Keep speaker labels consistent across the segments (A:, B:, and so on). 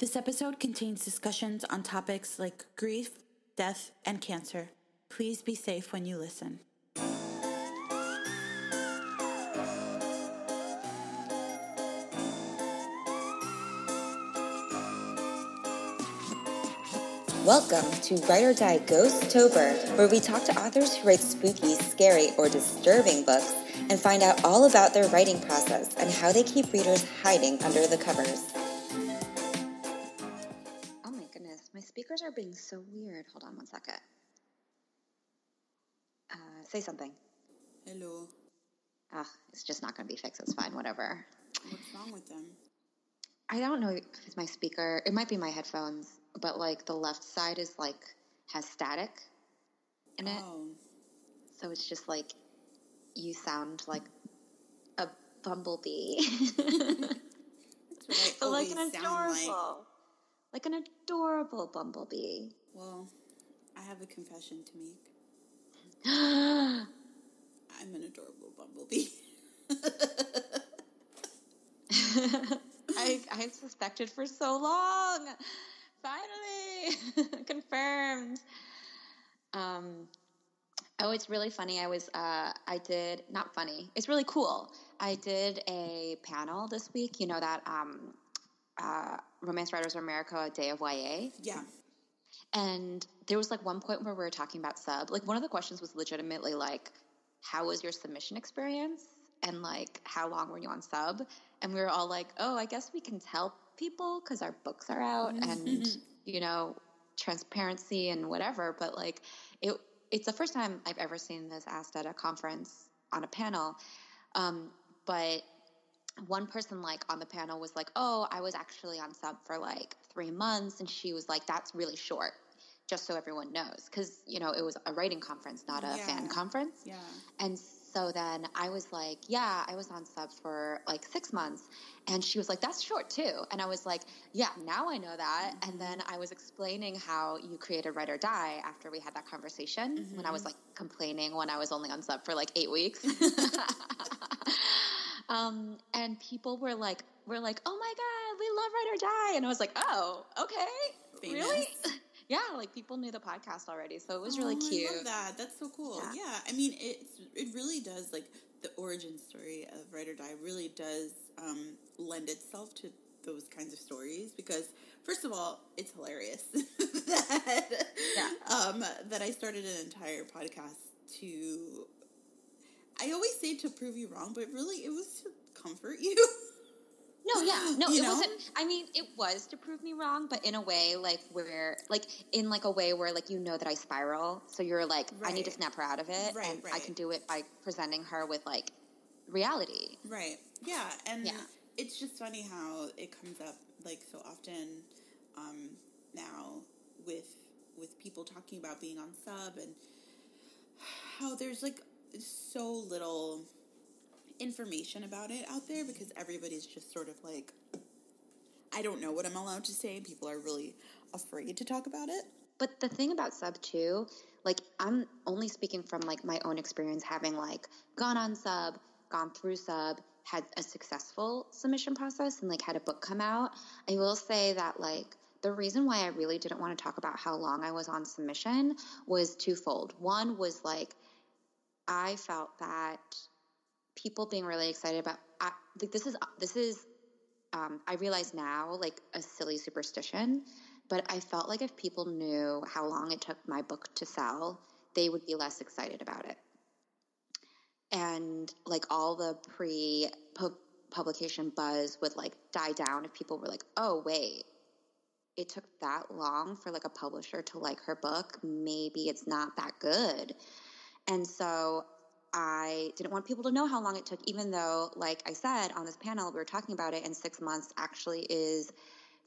A: This episode contains discussions on topics like grief, death, and cancer. Please be safe when you listen.
B: Welcome to Write or Die Ghost Tober, where we talk to authors who write spooky, scary, or disturbing books and find out all about their writing process and how they keep readers hiding under the covers. Being so weird. Hold on one second. Uh, say something.
A: Hello.
B: Ah, it's just not going to be fixed. It's fine, whatever.
A: What's wrong with them?
B: I don't know if it's my speaker. It might be my headphones, but like the left side is like has static in it.
A: Oh.
B: So it's just like you sound like a bumblebee.
A: That's what I
B: but like an
A: sound
B: adorable. Like. An adorable bumblebee.
A: Well, I have a confession to make. I'm an adorable bumblebee.
B: I I've suspected for so long. Finally confirmed. Um oh it's really funny. I was uh I did not funny. It's really cool. I did a panel this week, you know that um uh Romance Writers of America Day of YA.
A: yeah.
B: And there was like one point where we were talking about sub. Like one of the questions was legitimately like, how was your submission experience? And like, how long were you on sub? And we were all like, oh, I guess we can tell people because our books are out and, you know, transparency and whatever. But like, it, it's the first time I've ever seen this asked at a conference on a panel. Um, but one person like on the panel was like, "Oh, I was actually on sub for like three months," and she was like, "That's really short." Just so everyone knows, because you know it was a writing conference, not a fan conference.
A: Yeah.
B: And so then I was like, "Yeah, I was on sub for like six months," and she was like, "That's short too." And I was like, "Yeah, now I know that." And mm-hmm. then I was explaining how you created Write or Die after we had that conversation when I was mm-hmm. like complaining when I was only on sub for like eight weeks. um, and people were like, "We're like, oh my god, we love Write or Die," and I was like, "Oh, okay, really?" Yeah, like people knew the podcast already, so it was really
A: Oh,
B: cute.
A: I love that. That's so cool.
B: Yeah.
A: Yeah. I mean, it's it really does like the origin story of Write or Die really does um, lend itself to those kinds of stories because first of all, it's hilarious that
B: Yeah.
A: um, that I started an entire podcast to. I always say to prove you wrong, but really it was to comfort you.
B: No, yeah, no,
A: You
B: it
A: know?
B: wasn't. I mean, it was to prove me wrong, but in a way, like where, like in like a way where, like you know that I spiral, so you're like, I need to snap her out of it,
A: Right,
B: and I can do it by presenting her with like reality.
A: Right. Yeah, and
B: Yeah.
A: it's just funny how it comes up like so often um, now with with people talking about being on sub and how there's like so little information about it out there because everybody's just sort of like I don't know what I'm allowed to say. People are really afraid to talk about it.
B: But the thing about sub too, like I'm only speaking from like my own experience having like gone on sub, gone through sub, had a successful submission process and like had a book come out. I will say that like the reason why I really didn't want to talk about how long I was on submission was twofold. One was like I felt that people being really excited about I, like this is this is um, I realize now like a silly superstition, but I felt like if people knew how long it took my book to sell, they would be less excited about it. And like all the pre publication buzz would like die down if people were like, "Oh wait, it took that long for like a publisher to like her book. Maybe it's not that good." And so I didn't want people to know how long it took, even though, like I said on this panel, we were talking about it, and six months actually is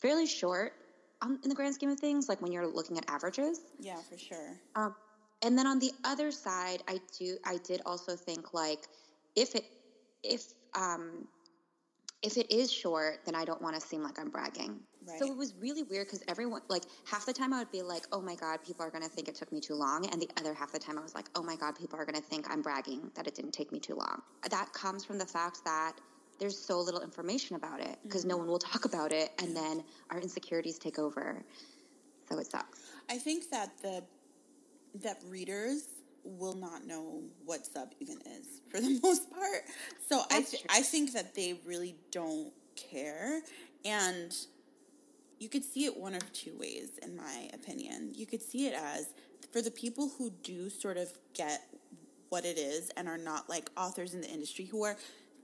B: fairly short um, in the grand scheme of things, like when you're looking at averages.
A: Yeah, for sure.
B: Um, and then on the other side, I do, I did also think like if it, if, um, if it is short, then I don't want to seem like I'm bragging. So it was really weird because everyone, like half the time I would be like, oh my God, people are going to think it took me too long. And the other half the time I was like, oh my God, people are going to think I'm bragging that it didn't take me too long. That comes from the fact that there's so little information about it because mm-hmm. no one will talk about it, and then our insecurities take over. So it sucks.
A: I think that the that readers will not know what sub even is for the most part. So That's I th- I think that they really don't care and you could see it one of two ways in my opinion. You could see it as for the people who do sort of get what it is and are not like authors in the industry who are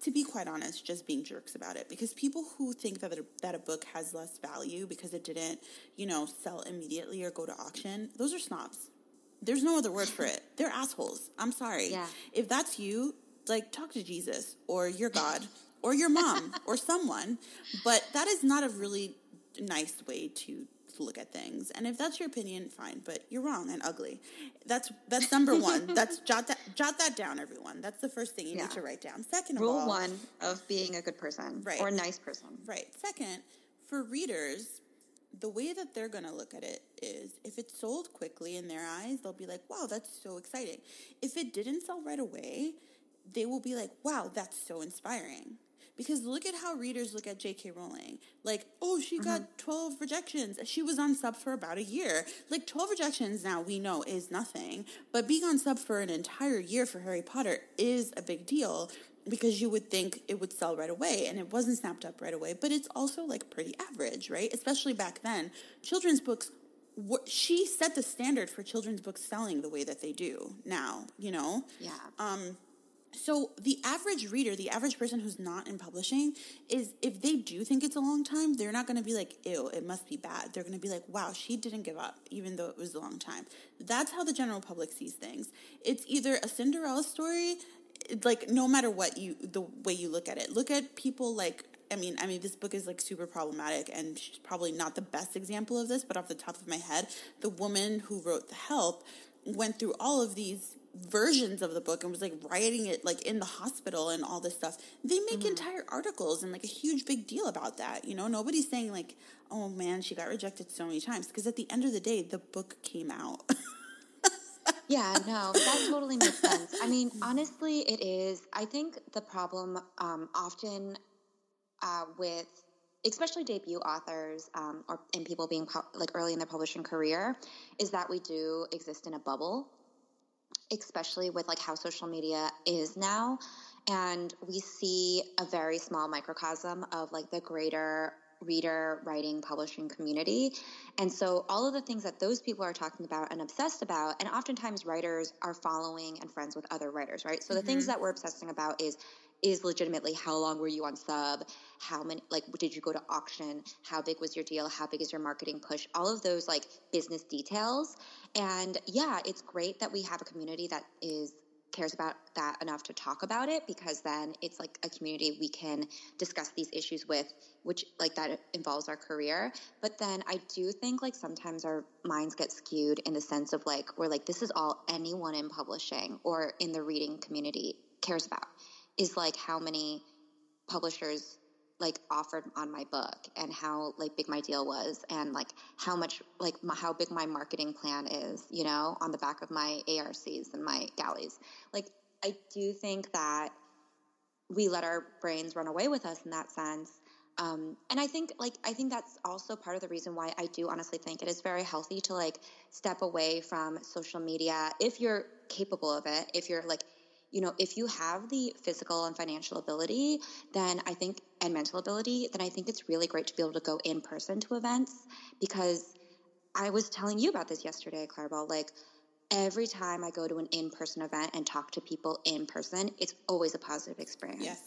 A: to be quite honest, just being jerks about it. Because people who think that a, that a book has less value because it didn't, you know, sell immediately or go to auction, those are snobs. There's no other word for it. They're assholes. I'm sorry. Yeah. If that's you, like talk to Jesus or your God or your mom or someone. But that is not a really nice way to look at things. And if that's your opinion, fine, but you're wrong and ugly. That's that's number one. that's jot that jot that down, everyone. That's the first thing you yeah. need to write down. Second
B: Rule
A: of all,
B: one of being a good person. Right. Or a nice person.
A: Right. Second, for readers, the way that they're going to look at it is if it sold quickly in their eyes, they'll be like, wow, that's so exciting. If it didn't sell right away, they will be like, wow, that's so inspiring. Because look at how readers look at J.K. Rowling. Like, oh, she got mm-hmm. 12 rejections. She was on sub for about a year. Like, 12 rejections now we know is nothing. But being on sub for an entire year for Harry Potter is a big deal because you would think it would sell right away and it wasn't snapped up right away. But it's also like pretty average, right? Especially back then. Children's books she set the standard for children's books selling the way that they do now, you know?
B: Yeah.
A: Um, so the average reader, the average person who's not in publishing, is if they do think it's a long time, they're not going to be like, "Ew, it must be bad." They're going to be like, "Wow, she didn't give up, even though it was a long time." That's how the general public sees things. It's either a Cinderella story, like no matter what you the way you look at it. Look at people like I mean, I mean, this book is like super problematic, and she's probably not the best example of this. But off the top of my head, the woman who wrote The Help went through all of these versions of the book and was like writing it like in the hospital and all this stuff. They make mm-hmm. entire articles and like a huge big deal about that. You know, nobody's saying like, "Oh man, she got rejected so many times," because at the end of the day, the book came out.
B: yeah, no, that totally makes sense. I mean, honestly, it is. I think the problem um, often uh, with especially debut authors um, or and people being pu- like early in their publishing career is that we do exist in a bubble especially with like how social media is now and we see a very small microcosm of like the greater reader writing publishing community. And so all of the things that those people are talking about and obsessed about and oftentimes writers are following and friends with other writers right? So mm-hmm. the things mm-hmm. that we're obsessing about is is legitimately how long were you on sub? How many like did you go to auction? How big was your deal? How big is your marketing push? All of those like business details and yeah, it's great that we have a community that is cares about that enough to talk about it because then it's like a community we can discuss these issues with which like that involves our career. But then i do think like sometimes our minds get skewed in the sense of like we're like this is all anyone in publishing or in the reading community cares about is like how many publishers like offered on my book and how like big my deal was and like how much like my, how big my marketing plan is you know on the back of my arcs and my galleys. Like i do think that we let our brains run away with us in that sense. Um, and i think like i think that's also part of the reason why i do honestly think it is very healthy to like step away from social media if you're capable of it if you're like you know, if you have the physical and financial ability, then I think, and mental ability, then I think it's really great to be able to go in person to events because I was telling you about this yesterday, Claribel. Like, every time I go to an in person event and talk to people in person, it's always a positive experience.
A: Yes.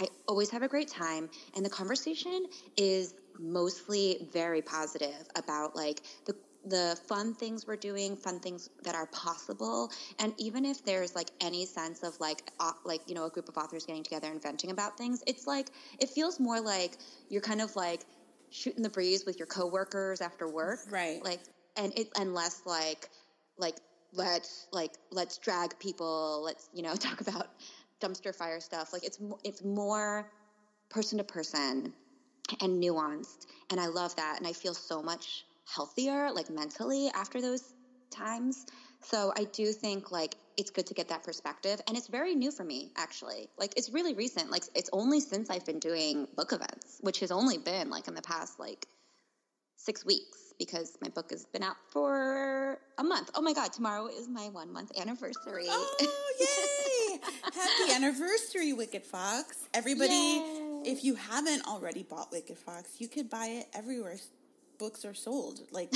B: I always have a great time, and the conversation is mostly very positive about like the the fun things we're doing, fun things that are possible, and even if there's like any sense of like uh, like you know a group of authors getting together and venting about things, it's like it feels more like you're kind of like shooting the breeze with your coworkers after work,
A: right?
B: Like and it and less like like let's like let's drag people, let's you know talk about dumpster fire stuff. Like it's it's more person to person and nuanced, and I love that, and I feel so much healthier, like mentally after those times. So I do think like it's good to get that perspective. And it's very new for me, actually. Like it's really recent. Like it's only since I've been doing book events, which has only been like in the past like six weeks because my book has been out for a month. Oh my God, tomorrow is my one month anniversary.
A: Oh, yay! Happy anniversary, Wicked Fox. Everybody,
B: Yay.
A: if you haven't already bought Wicked Fox, you could buy it everywhere books are sold. Like,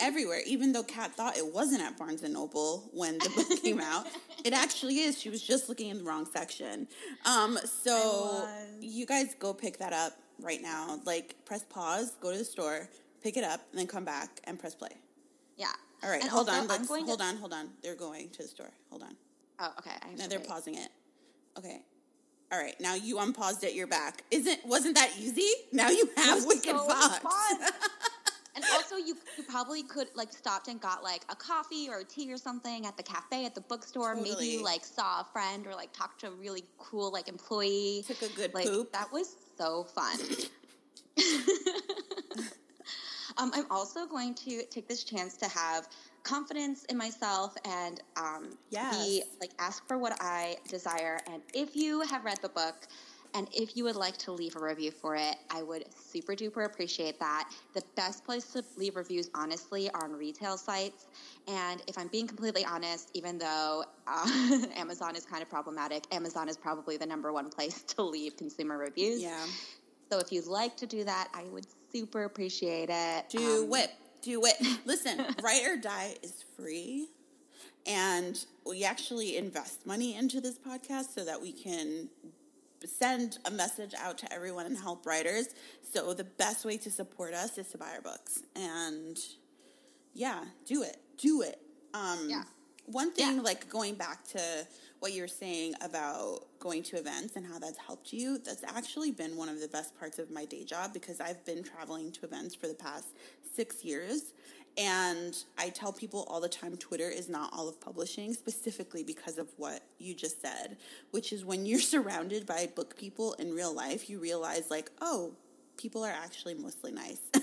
A: everywhere. Even though Kat thought it wasn't at Barnes and Noble when the book came out, it actually is. She was just looking in the wrong section. Um, so you guys go pick that up right now. Like, press pause, go to the store, pick it up, and then come back and press play.
B: Yeah.
A: All right,
B: And
A: hold
B: also,
A: on. Let's,
B: going to-
A: hold on, hold on. They're going to the store. Hold on.
B: Oh, okay. I
A: No, they're
B: wait.
A: pausing it. Okay. All right. Now you unpaused it. You're back. Isn't wasn't that easy? Now you have Wicked
B: so
A: Fox.
B: And also, you, you probably could like stopped and got like a coffee or a tea or something at the cafe at the bookstore. Maybe you like saw a friend or like talked to a really cool like employee.
A: Took a good
B: like
A: poop.
B: that was so fun. um, I'm also going to take this chance to have confidence in myself and um,
A: Yes.
B: be like ask for what I desire. And if you have read the book. And if you would like to leave a review for it, I would super duper appreciate that. The best place to leave reviews, honestly, are on retail sites. And if I'm being completely honest, even though uh, Amazon is kind of problematic, Amazon is probably the number one place to leave consumer reviews.
A: Yeah.
B: So if you'd like to do that, I would super appreciate it.
A: Do
B: Um,
A: it. Do it. Listen, Write or Die is free. And we actually invest money into this podcast so that we can send a message out to everyone and help writers. So the best way to support us is to buy our books. And yeah, do it. Do it. Um,
B: Yeah.
A: One thing,
B: Yeah.
A: like going back to what you were saying about going to events and how that's helped you, that's actually been one of the best parts of my day job because I've been traveling to events for the past six years. And I tell people all the time Twitter is not all of publishing, specifically because of what you just said, which is when you're surrounded by book people in real life, you realize, like, oh, people are actually mostly nice.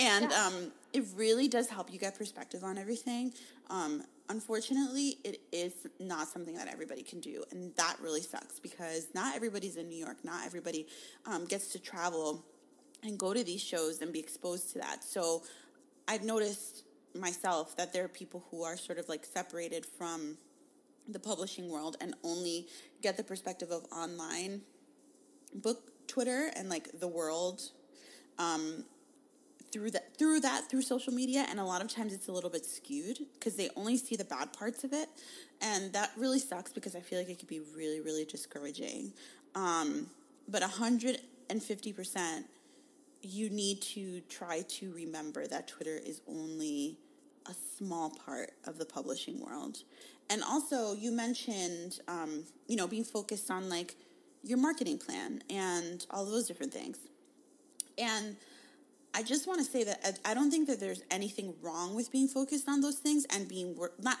A: and
B: Yeah.
A: um, it really does help you get perspective on everything. Um, unfortunately, it is not something that everybody can do, and that really sucks because not everybody's in New York. Not everybody um, gets to travel and go to these shows and be exposed to that. So I've noticed myself that there are people who are sort of like separated from the publishing world and only get the perspective of online book Twitter and like the world um, through that through that through social media and a lot of times it's a little bit skewed because they only see the bad parts of it and that really sucks because I feel like it could be really really discouraging. Um, but 150% you need to try to remember that Twitter is only a small part of the publishing world. And also, you mentioned, um, you know, being focused on like your marketing plan and all those different things. And I just want to say that I- don't think that there's anything wrong with being focused on those things and being not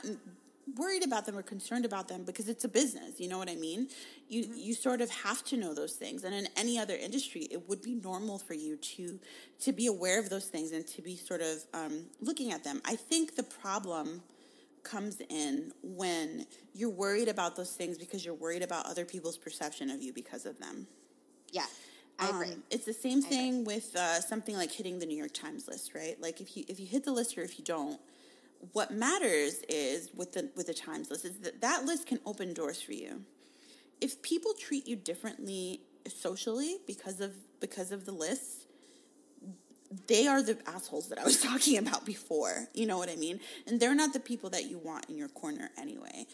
A: worried about them or concerned about them because it's a business. You know what I mean? You you sort of have to know those things. And in any other industry, it would be normal for you to to be aware of those things and to be sort of um, looking at them. I think the problem comes in when you're worried about those things because you're worried about other people's perception of you because of them.
B: Yeah, I agree.
A: Um, it's the same thing with uh, something like hitting the New York Times list, right? Like if you if you hit the list or if you don't, what matters is with the with the Times list is that that list can open doors for you. If people treat you differently socially because of because of the list, they are the assholes that I was talking about before. You know what I mean? And they're not the people that you want in your corner anyway.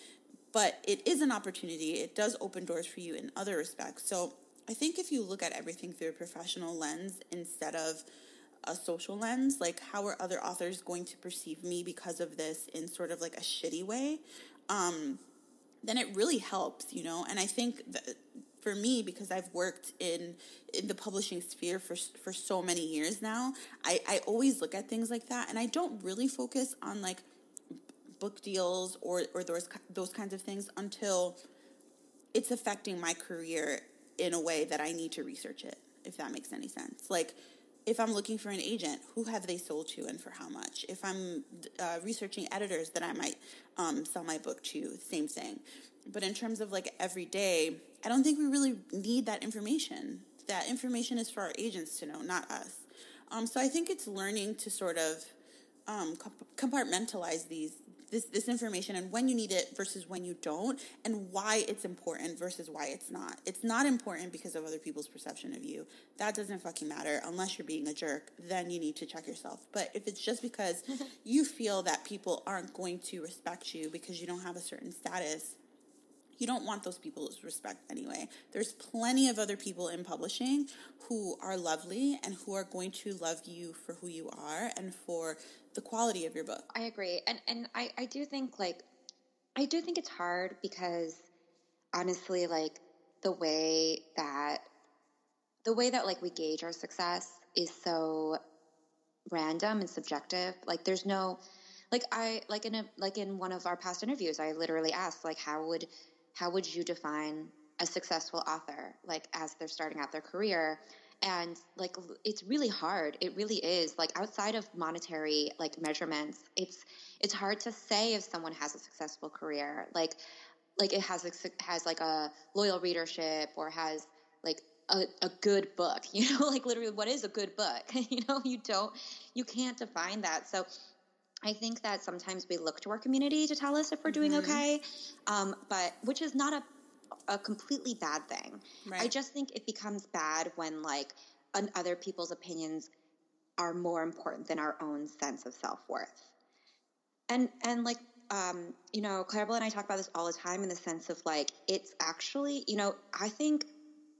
A: But it is an opportunity. It does open doors for you in other respects. So I think if you look at everything through a professional lens instead of a social lens, like how are other authors going to perceive me because of this in sort of like a shitty way, um, then it really helps, you know. And I think that for me, because I've worked in in the publishing sphere for for so many years now, I, I always look at things like that, and I don't really focus on like book deals or or those those kinds of things until it's affecting my career in a way that I need to research it. If that makes any sense, like if I'm looking for an agent, who have they sold to and for how much? If I'm uh, researching editors that I might um, sell my book to, same thing. But in terms of like every day, I don't think we really need that information. That information is for our agents to know, not us. Um, so I think it's learning to sort of um, compartmentalize these this this information and when you need it versus when you don't and why it's important versus why it's not. It's not important because of other people's perception of you. That doesn't fucking matter unless you're being a jerk. Then you need to check yourself. But if it's just because you feel that people aren't going to respect you because you don't have a certain status, you don't want those people's respect anyway. There's plenty of other people in publishing who are lovely and who are going to love you for who you are and for the quality of your book.
B: I agree. And and I, I do think like I do think it's hard because honestly like the way that the way that like we gauge our success is so random and subjective. Like there's no like I like in a like in one of our past interviews I literally asked like how would how would you define a successful author like as they're starting out their career and like it's really hard. It really is. Like outside of monetary like measurements it's it's hard to say if someone has a successful career. Like like it has a, has like a loyal readership or has like a, a good book you know? Like literally what is a good book? You know you don't you can't define that. So I think that sometimes we look to our community to tell us if we're doing mm-hmm. okay, um, but which is not a a completely bad thing. Right. I just think it becomes bad when like an, other people's opinions are more important than our own sense of self worth. And and like um, you know, Claribel and I talk about this all the time in the sense of like it's actually you know I think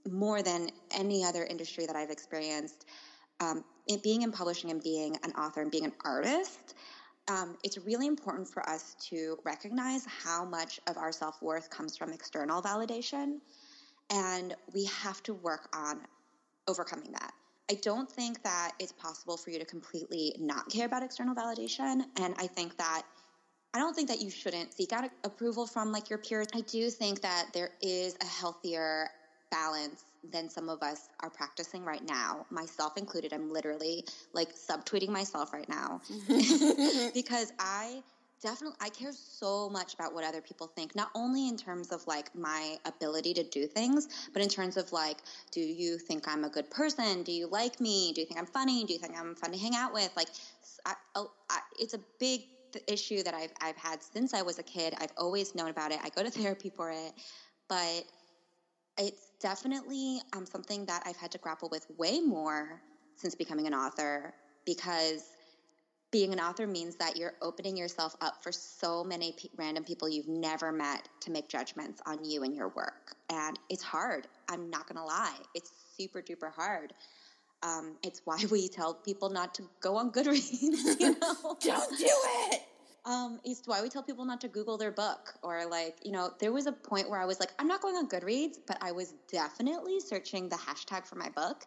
B: more than any other industry that I've experienced, um, it, being in publishing and being an author and being an artist um, it's really important for us to recognize how much of our self worth comes from external validation. And we have to work on overcoming that. I don't think that it's possible for you to completely not care about external validation. And I think that I don't think that you shouldn't seek out approval from like your peers. I do think that there is a healthier balance than some of us are practicing right now, myself included. I'm literally like subtweeting myself right now because I definitely I care so much about what other people think, not only in terms of like my ability to do things, but in terms of like, do you think I'm a good person? Do you like me? Do you think I'm funny? Do you think I'm fun to hang out with? Like, I, oh, I, it's a big issue that I've I've had since I was a kid. I've always known about it. I go to therapy for it, but it's definitely um, something that I've had to grapple with way more since becoming an author because being an author means that you're opening yourself up for so many p- random people you've never met to make judgments on you and your work. And it's hard. I'm not going to lie. It's super duper hard. Um, it's why we tell people not to go on Goodreads. You know?
A: Don't do it.
B: Um, it's why we tell people not to Google their book or like, you know, there was a point where I was like, I'm not going on Goodreads, but I was definitely searching the hashtag for my book.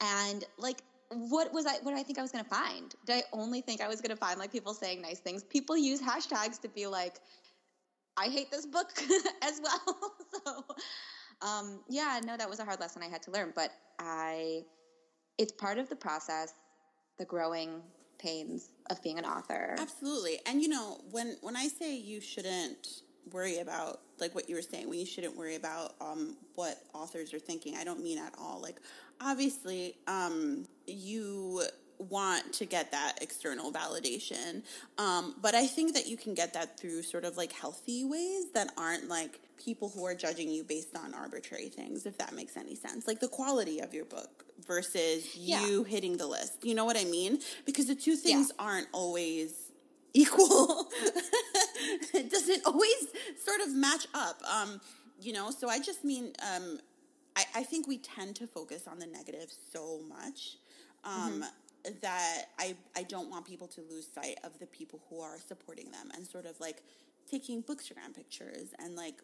B: And like, what was I, what did I think I was going to find? Did I only think I was going to find like people saying nice things? People use hashtags to be like, I hate this book as well. so, um, yeah, no, that was a hard lesson I had to learn, but I, it's part of the process, the growing pains of being an author.
A: Absolutely. And you know, when when I say you shouldn't worry about like what you were saying, when you shouldn't worry about um, what authors are thinking, I don't mean at all. Like obviously, um, you want to get that external validation. Um, but I think that you can get that through sort of like healthy ways that aren't like people who are judging you based on arbitrary things, if that makes any sense. Like the quality of your book versus yeah. you hitting the list. You know what I mean? Because the two things yeah. aren't always equal. it doesn't always sort of match up. Um, you know, so I just mean, um, I, I, think we tend to focus on the negative so much. Um, mm-hmm. That I, I don't want people to lose sight of the people who are supporting them and sort of like taking bookstagram pictures and like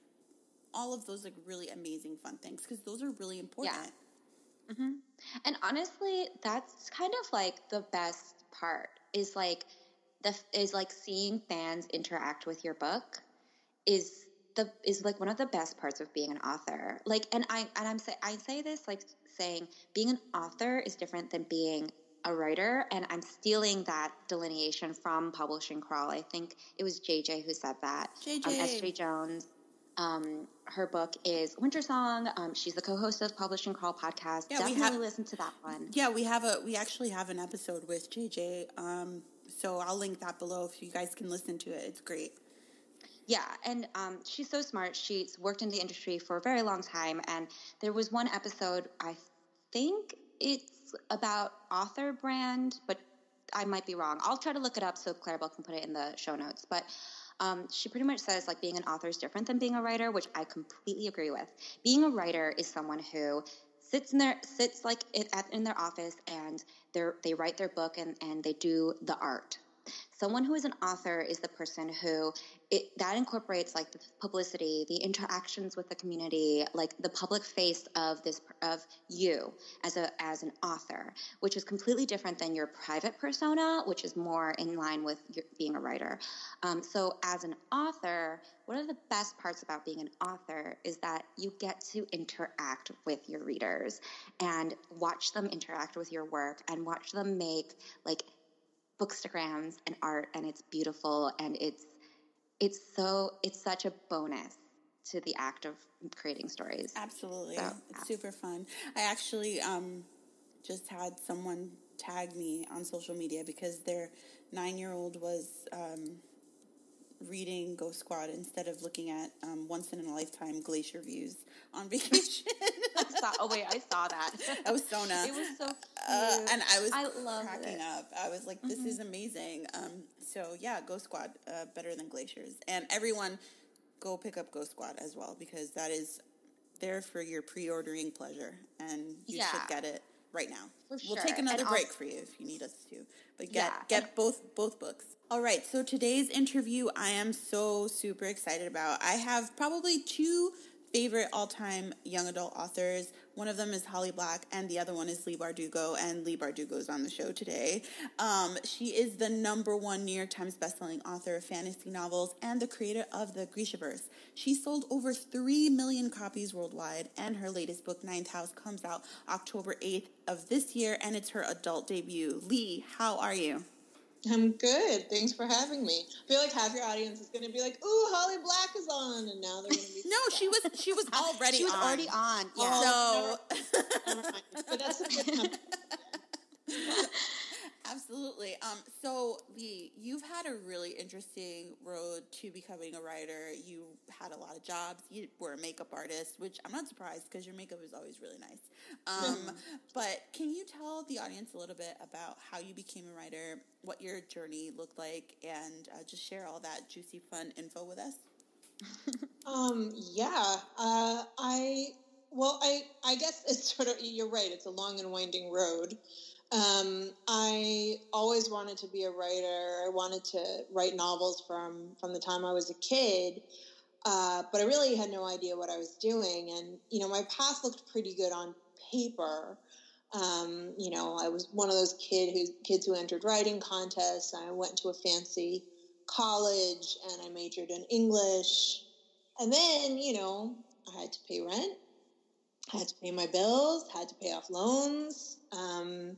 A: all of those like really amazing fun things because those are really important. Yeah.
B: Mm-hmm. And honestly, that's kind of like the best part is like the is like seeing fans interact with your book is the is like one of the best parts of being an author. Like, and I and I'm say I say this like saying being an author is different than being a writer, and I'm stealing that delineation from Publishing Crawl. I think it was JJ who said that.
A: JJ.
B: Um, S. Jae-Jones. Um, her book is Winter Song. Um, she's the co-host of Publishing Crawl podcast.
A: Yeah, we
B: Definitely
A: have-
B: listen to that one.
A: Yeah, we have a we actually have an episode with JJ. Um, so I'll link that below if you guys can listen to it. It's great.
B: Yeah, and um, she's so smart. She's worked in the industry for a very long time, and there was one episode. I think it's about author brand, but I might be wrong. I'll try to look it up so Claribel can put it in the show notes. But um, she pretty much says like being an author is different than being a writer, which I completely agree with. Being a writer is someone who sits in their sits like in their office and they they write their book and, and they do the art. Someone who is an author is the person who it that incorporates like the publicity, the interactions with the community, like the public face of this of you as a as an author, which is completely different than your private persona, which is more in line with your, being a writer. Um, so, as an author, one of the best parts about being an author is that you get to interact with your readers and watch them interact with your work and watch them make like bookstagrams and art and it's beautiful and it's it's so it's such a bonus to the act of creating stories.
A: Absolutely,
B: So,
A: it's
B: yeah.
A: super fun. I actually um, just had someone tag me on social media because their nine year old was um, reading Ghost Squad instead of looking at um, once in a lifetime glacier views on vacation.
B: Saw, oh wait, I saw that.
A: I was so nuts.
B: It was so.
A: Uh, and I was
B: I
A: cracking.
B: Mm-hmm.
A: up. I was like, "This is amazing." Um, so yeah, Ghost Squad uh, better than Glaciers, and everyone go pick up Ghost Squad as well because that is there for your pre-ordering pleasure, and you
B: Yeah.
A: should get it right now.
B: For
A: We'll
B: sure.
A: take another
B: And
A: break
B: also-
A: for you if you need us to, but get
B: Yeah,
A: get
B: and-
A: both both books. All right, so today's interview I am so super excited about. I have probably two favorite all-time young adult authors. One of them is Holly Black, and the other one is Leigh Bardugo. And Leigh Bardugo is on the show today. Um, she is the number one New York Times bestselling author of fantasy novels and the creator of the Grishaverse. She sold over three million copies worldwide, and her latest book, Ninth House, comes out October eighth of this year, and it's her adult debut. Leigh, how are you?
C: I'm good. Thanks for having me. I feel like half your audience is going to be like, "Ooh, Holly Black is on," and now they're going to be
A: No, she was she was already
B: she was
A: on.
B: already on. Yeah.
C: Oh.
A: So
C: Never mind. But that's a good company.
A: Absolutely. Um, so Leigh, you've had a really interesting road to becoming a writer. You had a lot of jobs. You were a makeup artist, which I'm not surprised because your makeup is always really nice. Um, but can you tell the audience a little bit about how you became a writer, what your journey looked like, and uh, just share all that juicy, fun info with us?
C: Um, yeah. Uh, I well, I I guess it's sort of you're right. It's a long and winding road. Um, I always wanted to be a writer. I wanted to write novels from from the time I was a kid. Uh, but I really had no idea what I was doing, and you know, my path looked pretty good on paper. Um, you know, I was one of those kid who kids who entered writing contests. I went to a fancy college and I majored in English. And then, you know, I had to pay rent, I had to pay my bills, had to pay off loans. Um,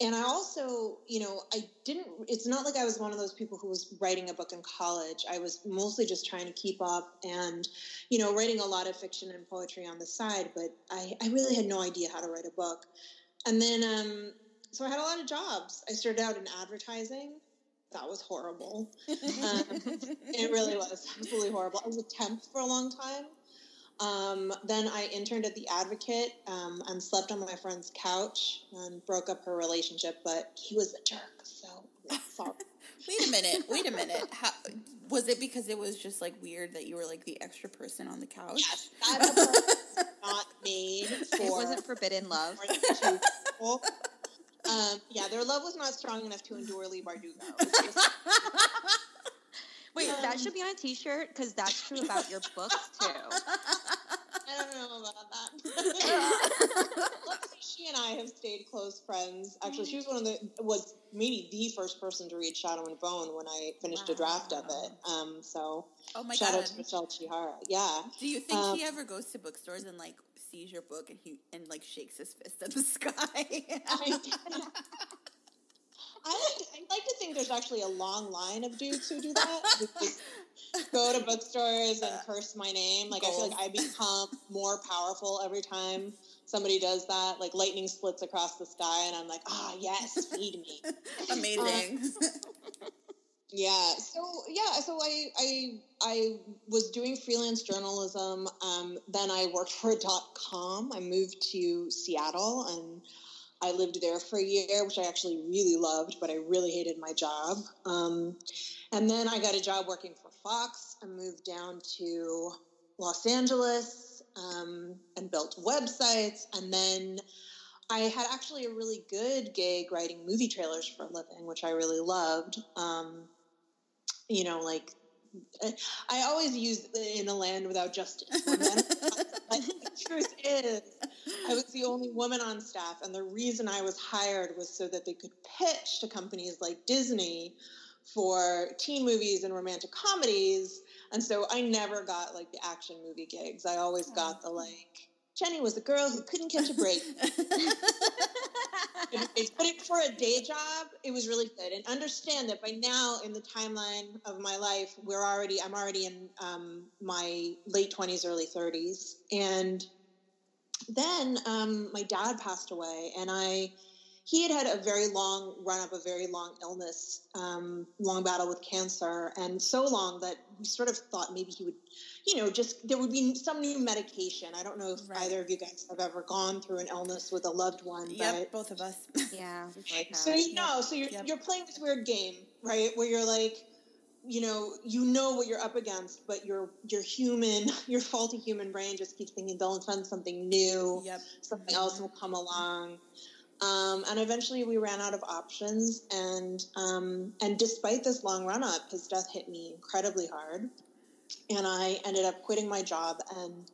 C: and I also, you know, I didn't, it's not like I was one of those people who was writing a book in college. I was mostly just trying to keep up and, you know, writing a lot of fiction and poetry on the side, but I, I really had no idea how to write a book. And then, um, so I had a lot of jobs. I started out in advertising. That was horrible. Um, it really was absolutely horrible. I was a temp for a long time. Um, then I interned at the Advocate um, and slept on my friend's couch and broke up her relationship, but he was a jerk. So sorry.
A: Wait a minute. Wait a minute. How, was it because it was just like weird that you were like the extra person on the couch?
C: yes, that was not made for.
B: it wasn't forbidden love.
C: more than two people. Um, yeah, their love was not strong enough to endure Leigh Bardugo. It was just-
B: Wait, that
C: Um,
B: should be on a T-shirt because that's true about your books too.
C: I don't know about that. Luckily, she and I have stayed close friends. Actually, she was one of the was maybe the first person to read Shadow and Bone when I finished a draft of it. Um, so
A: Oh my
C: shout
A: god.
C: out to Michelle Chihara. Yeah.
A: Do you think
C: Um,
A: he ever goes to bookstores and like sees your book and he and like shakes his fist at the sky?
C: I, I like, I like to think there's actually a long line of dudes who do that. go to bookstores and curse my name. Like I feel like I become more powerful every time somebody does that. Like lightning splits across the sky, and I'm like, ah, oh, yes, feed me.
A: Amazing.
C: Um, yeah. So yeah. So I I I was doing freelance journalism. Um, then I worked for dot com. I moved to Seattle and I lived there for a year, which I actually really loved, but I really hated my job. Um, and then I got a job working for Fox. and moved down to Los Angeles um, and built websites. And then I had actually a really good gig writing movie trailers for a living, which I really loved. Um, you know, like I always use in a land without justice. the truth is, I was the only woman on staff, and the reason I was hired was so that they could pitch to companies like Disney for teen movies and romantic comedies. And so I never got like the action movie gigs. I always got the like Jenny was a girl who couldn't catch a break. but it, for a day job, it was really good. And understand that by now, in the timeline of my life, we're already I'm already in um, my late twenties, early thirties, and then um, my dad passed away, and I he had had a very long run up, a very long illness, um, long battle with cancer, and so long that we sort of thought maybe he would, you know, just there would be some new medication. I don't know if right. either of you guys have ever gone through an illness with a loved one.
A: Yep, both of us.
B: yeah.
C: so you know, so you're yep. you're playing this weird game, right? Where you're like, you know, you know what you're up against, but your your human, your faulty human brain just keeps thinking they'll find something new.
A: Yep.
C: Something mm-hmm. else will come along. Um, and eventually we ran out of options. And, um, and despite this long run up, his death hit me incredibly hard. And I ended up quitting my job and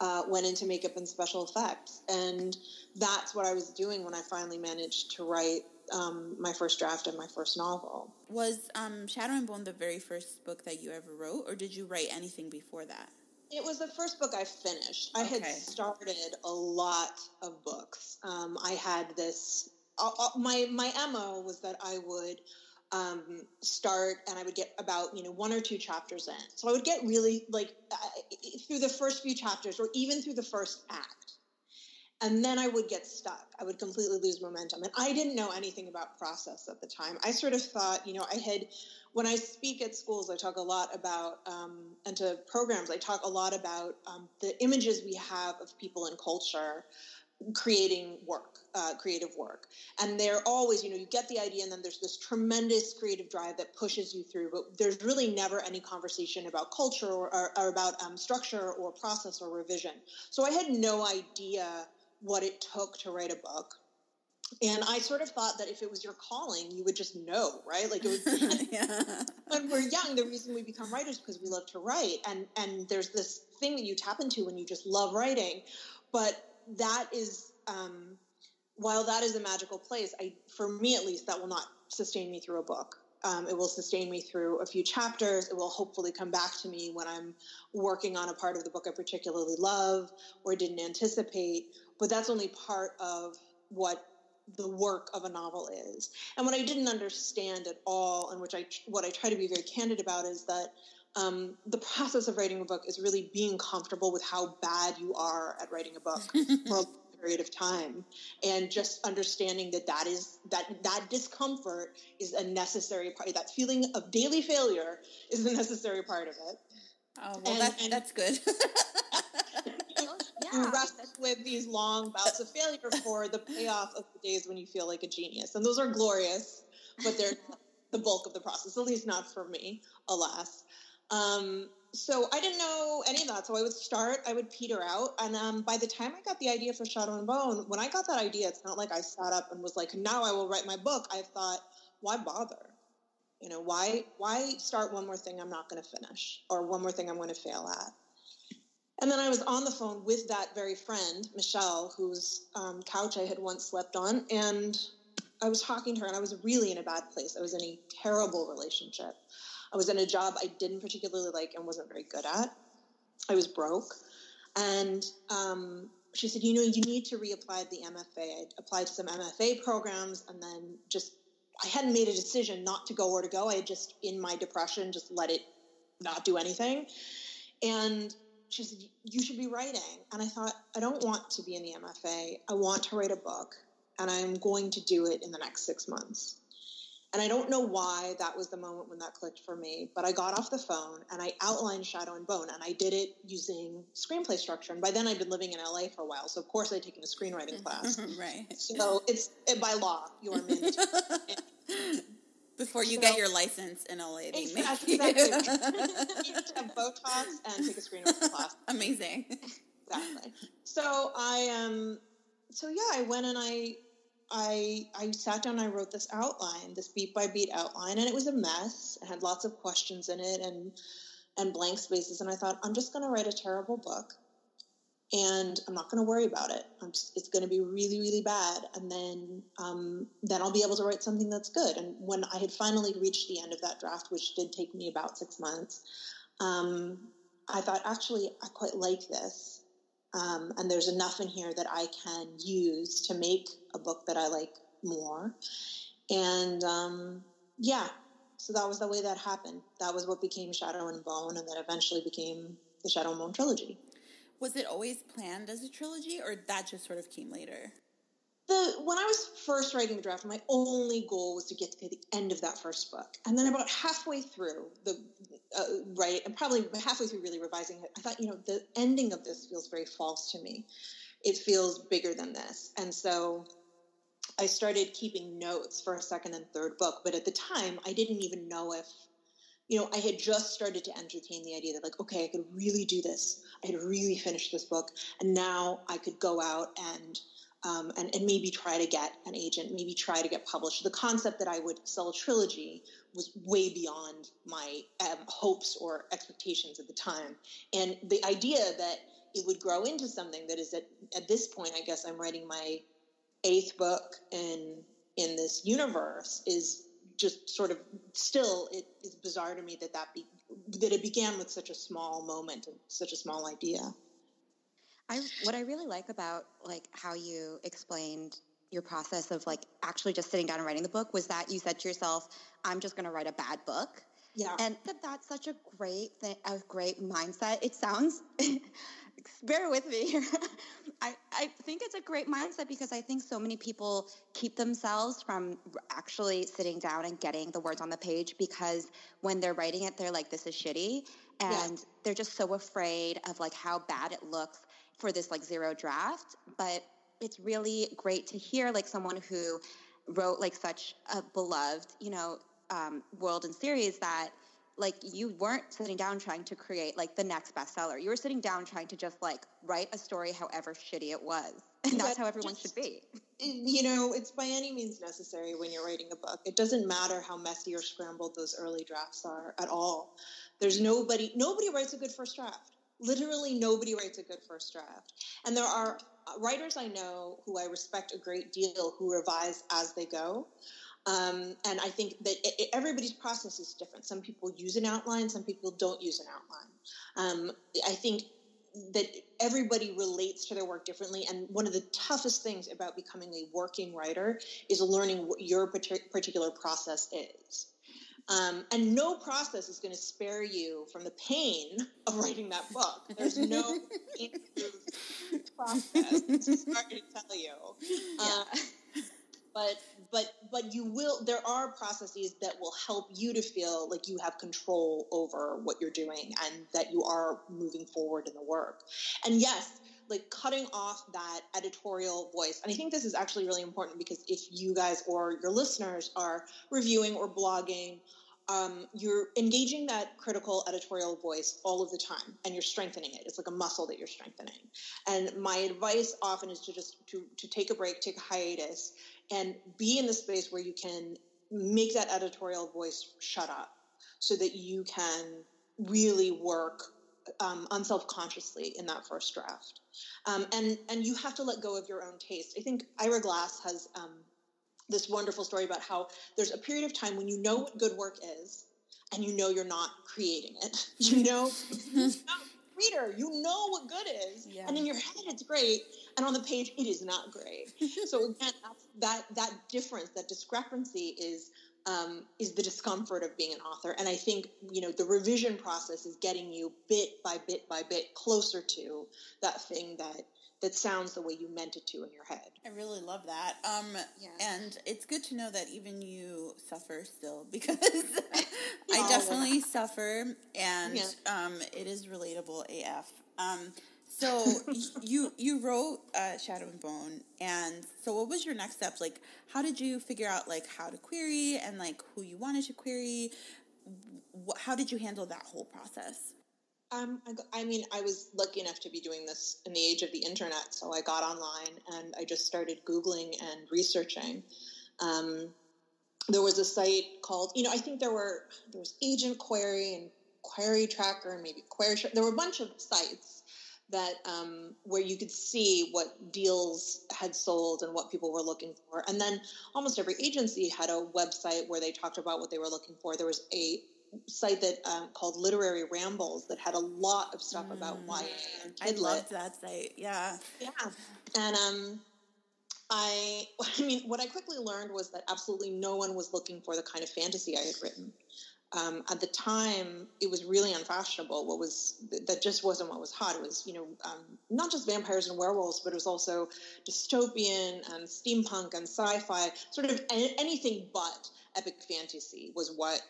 C: uh, went into makeup and special effects. And that's what I was doing when I finally managed to write um, my first draft of my first novel.
A: Was um, Shadow and Bone the very first book that you ever wrote, or did you write anything before that?
C: It was the first book I finished. I okay. had started a lot of books. Um, I had this. Uh, uh my my mo was that I would um, start and I would get about you know one or two chapters in. So I would get really like uh, through the first few chapters or even through the first act, and then I would get stuck. I would completely lose momentum, and I didn't know anything about process at the time. I sort of thought you know I had when I speak at schools, I talk a lot about, um, and to programs, I talk a lot about um, the images we have of people and culture creating work, uh, creative work. And they're always, you know, you get the idea and then there's this tremendous creative drive that pushes you through, but there's really never any conversation about culture or, or, or about um, structure or process or revision. So I had no idea what it took to write a book and I sort of thought that if it was your calling, you would just know, right? Like it was yeah. when we're young, the reason we become writers is because we love to write, and and there's this thing that you tap into when you just love writing. But that is, um, while that is a magical place, I for me at least, that will not sustain me through a book. Um, it will sustain me through a few chapters. It will hopefully come back to me when I'm working on a part of the book I particularly love or didn't anticipate. But that's only part of what the work of a novel is. And what I didn't understand at all, and which I what I try to be very candid about, is that um, the process of writing a book is really being comfortable with how bad you are at writing a book for a period of time, and just understanding that that is that that discomfort is a necessary part. That feeling of daily failure is a necessary part of it.
A: Oh well, and, that's, and, that's good.
C: yeah, you rest with these long bouts of failure for the payoff of the days when you feel like a genius. And those are glorious, but they're the bulk of the process, at least not for me, alas. Um, so I didn't know any of that. So I would start, I would peter out. And um, by the time I got the idea for Shadow and Bone, when I got that idea, it's not like I sat up and was like, now I will write my book. I thought, why bother? You know, why why start one more thing I'm not going to finish or one more thing I'm going to fail at? And then I was on the phone with that very friend, Michelle, whose um, couch I had once slept on. And I was talking to her, and I was really in a bad place. I was in a terrible relationship. I was in a job I didn't particularly like and wasn't very good at. I was broke. And um, she said, You know, you need to reapply the MFA. I applied to some MFA programs and then just I hadn't made a decision not to go or to go. I had just in my depression just let it not do anything. And she said, You should be writing. And I thought, I don't want to be in the MFA. I want to write a book, and I'm going to do it in the next six months. And I don't know why that was the moment when that clicked for me, but I got off the phone and I outlined Shadow and Bone, and I did it using screenplay structure. And by then, I'd been living in LA for a while, so of course, I'd taken a screenwriting class.
A: right.
C: So it's by law, you are mandatory.
A: Before you
C: So-
A: get your license in LA, they make
C: Exactly.
A: you.
C: you to have Botox and take a screenwriting class.
A: Amazing.
C: exactly. So I um so yeah, I went and I I I sat down and I wrote this outline, this beat by beat outline, and it was a mess. It had lots of questions in it and and blank spaces, and I thought, I'm just gonna write a terrible book and I'm not gonna worry about it. Just, it's gonna be really, really bad. And then um, then I'll be able to write something that's good. And when I had finally reached the end of that draft, which did take me about six months, um, I thought, actually, I quite like this. Um, and there's enough in here that I can use to make a book that I like more. And um, yeah, so that was the way that happened. That was what became Shadow and Bone, and then eventually became the Shadow and Bone trilogy.
A: Was it always planned as a trilogy, or that just sort of came later?
C: The when I was first writing the draft, my only goal was to get to the end of that first book, and then about halfway through the uh, right, and probably halfway through really revising it, I thought, you know, the ending of this feels very false to me. It feels bigger than this, and so I started keeping notes for a second and third book. But at the time, I didn't even know if you know, I had just started to entertain the idea that, like, okay, I could really do this. I had really finished this book, and now I could go out and um, and, and maybe try to get an agent, maybe try to get published. The concept that I would sell a trilogy was way beyond my um, hopes or expectations at the time, and the idea that it would grow into something that is at at this point, I guess I'm writing my eighth book in in this universe is just sort of still it is bizarre to me that that be, that it began with such a small moment and such a small idea.
B: I what I really like about like how you explained your process of like actually just sitting down and writing the book was that you said to yourself, "I'm just going to write a bad book,"
C: Yeah,
B: and that that's such a great thing, a great mindset. It sounds. bear with me here. I, I think it's a great mindset because I think so many people keep themselves from actually sitting down and getting the words on the page because when they're writing it, they're like, this is shitty. And
C: Yeah.
B: they're just so afraid of like how bad it looks for this like zero draft. But it's really great to hear like someone who wrote like such a beloved, you know, um, world and series that like you weren't sitting down trying to create like the next bestseller. You were sitting down trying to just like write a story however shitty it was. And that's
C: Yeah,
B: how everyone
C: just-
B: should be.
C: you know, it's by any means necessary when you're writing a book. It doesn't matter how messy or scrambled those early drafts are at all. There's nobody nobody writes a good first draft. Literally nobody writes a good first draft. And there are uh, writers I know who I respect a great deal who revise as they go. Um, and I think that it, it- everybody's process is different. Some people use an outline, some people don't use an outline. Um, I think that everybody relates to their work differently. And one of the toughest things about becoming a working writer is learning what your particular process is. Um, and no process is going to spare you from the pain of writing that book. There's no process. Sorry to tell you. Uh, but but but you will there are processes that will help you to feel like you have control over what you're doing and that you are moving forward in the work. And yes like cutting off that editorial voice and i think this is actually really important because if you guys or your listeners are reviewing or blogging um, you're engaging that critical editorial voice all of the time and you're strengthening it. It's like a muscle that you're strengthening. And my advice often is to just to, to take a break take a hiatus and be in the space where you can make that editorial voice shut up so that you can really work um, unself-consciously in that first draft. Um, and and you have to let go of your own taste. I think ira glass has um, this wonderful story about how there's a period of time when you know what good work is and you know you're not creating it. You know, you know reader. You know what good is,
A: Yeah.
C: and in your head it's great, and on the page it is not great. so again, that that difference, that discrepancy is um, is the discomfort of being an author. And I think you know the revision process is getting you bit by bit by bit closer to that thing that that sounds the way you meant it to in your head.
A: I really love that. Um,
B: Yeah.
A: and it's good to know that even you suffer still because I
C: Oh.
A: definitely suffer, and
C: Yeah.
A: um, it is relatable AF. Um, so you you wrote uh, Shadow and Bone, and so what was your next step? Like, how did you figure out like how to query and like who you wanted to query? How did you handle that whole process?
C: Um, I, I mean, I was lucky enough to be doing this in the age of the internet, so I got online and I just started Googling and researching. Um, there was a site called, you know, I think there were there was Agent Query and Query Tracker and maybe Query. There were a bunch of sites that um, where you could see what deals had sold and what people were looking for, and then almost every agency had a website where they talked about what they were looking for. There was a site that um, called Literary Rambles that had a lot of stuff about YA and
A: I loved that site. Yeah.
C: Yeah, and um, I, I mean, what I quickly learned was that absolutely no one was looking for the kind of fantasy I had written. Um, at the time, it was really unfashionable. What was that just wasn't what was hot. It was, you know, um, not just vampires and werewolves, but it was also dystopian and steampunk and sci-fi. Sort of anything but epic fantasy was what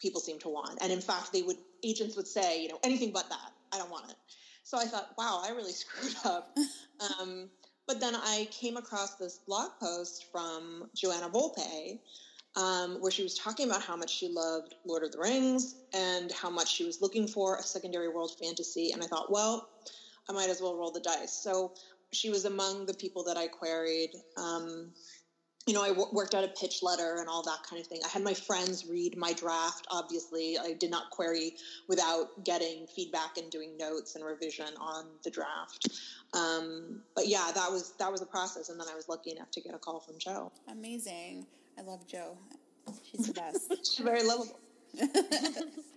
C: people seem to want. And in fact, they would agents would say, you know, anything but that. I don't want it. So I thought, wow, I really screwed up. Um, but then I came across this blog post from Joanna Volpe, um, where she was talking about how much she loved Lord of the Rings and how much she was looking for a secondary world fantasy. And I thought, well, I might as well roll the dice. So she was among the people that I queried. Um, you know, I w- worked out a pitch letter and all that kind of thing. I had my friends read my draft. Obviously, I did not query without getting feedback and doing notes and revision on the draft. Um, but yeah, that was that was the process, and then I was lucky enough to get a call from Jo.
A: Amazing. I love Jo. She's the best.
C: She's very lovable.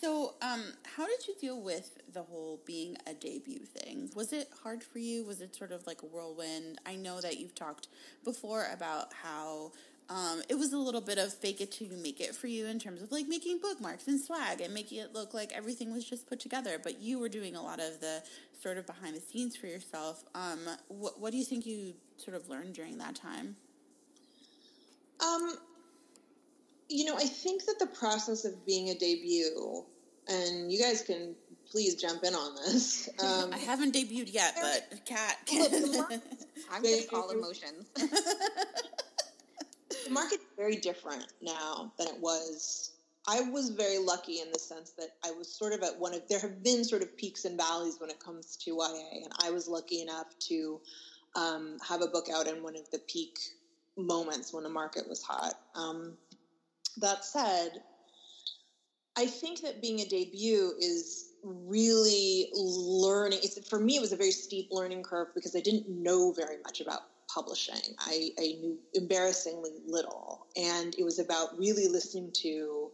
A: so, um, how did you deal with the whole being a debut thing? Was it hard for you? Was it sort of like a whirlwind? I know that you've talked before about how um, it was a little bit of fake it till you make it for you in terms of like making bookmarks and swag and making it look like everything was just put together. But you were doing a lot of the sort of behind the scenes for yourself. Um, what, what do you think you sort of learned during that time?
C: Um, you know, I think that the process of being a debut, and you guys can please jump in on this. Um,
A: I haven't debuted yet, but Kat.
C: Look, the mar-
B: I'm
C: They-
B: just all emotions.
C: the market's very different now than it was. I was very lucky in the sense that I was sort of at one of there have been sort of peaks and valleys when it comes to YA, and I was lucky enough to um, have a book out in one of the peak moments when the market was hot. Um, that said, I think that being a debut is really learning. It's, for me, it was a very steep learning curve because I didn't know very much about publishing. I, I knew embarrassingly little, and it was about really listening to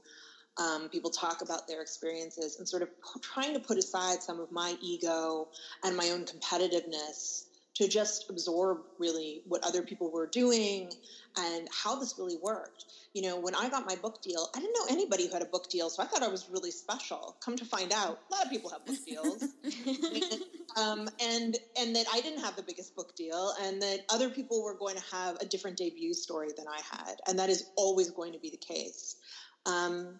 C: um, people talk about their experiences and sort of p- trying to put aside some of my ego and my own competitiveness to just absorb really what other people were doing and how this really worked. You know, when I got my book deal, I didn't know anybody who had a book deal, so I thought I was really special. Come to find out, a lot of people have book deals. um, and and that I didn't have the biggest book deal, and that other people were going to have a different debut story than I had, and that is always going to be the case. Um,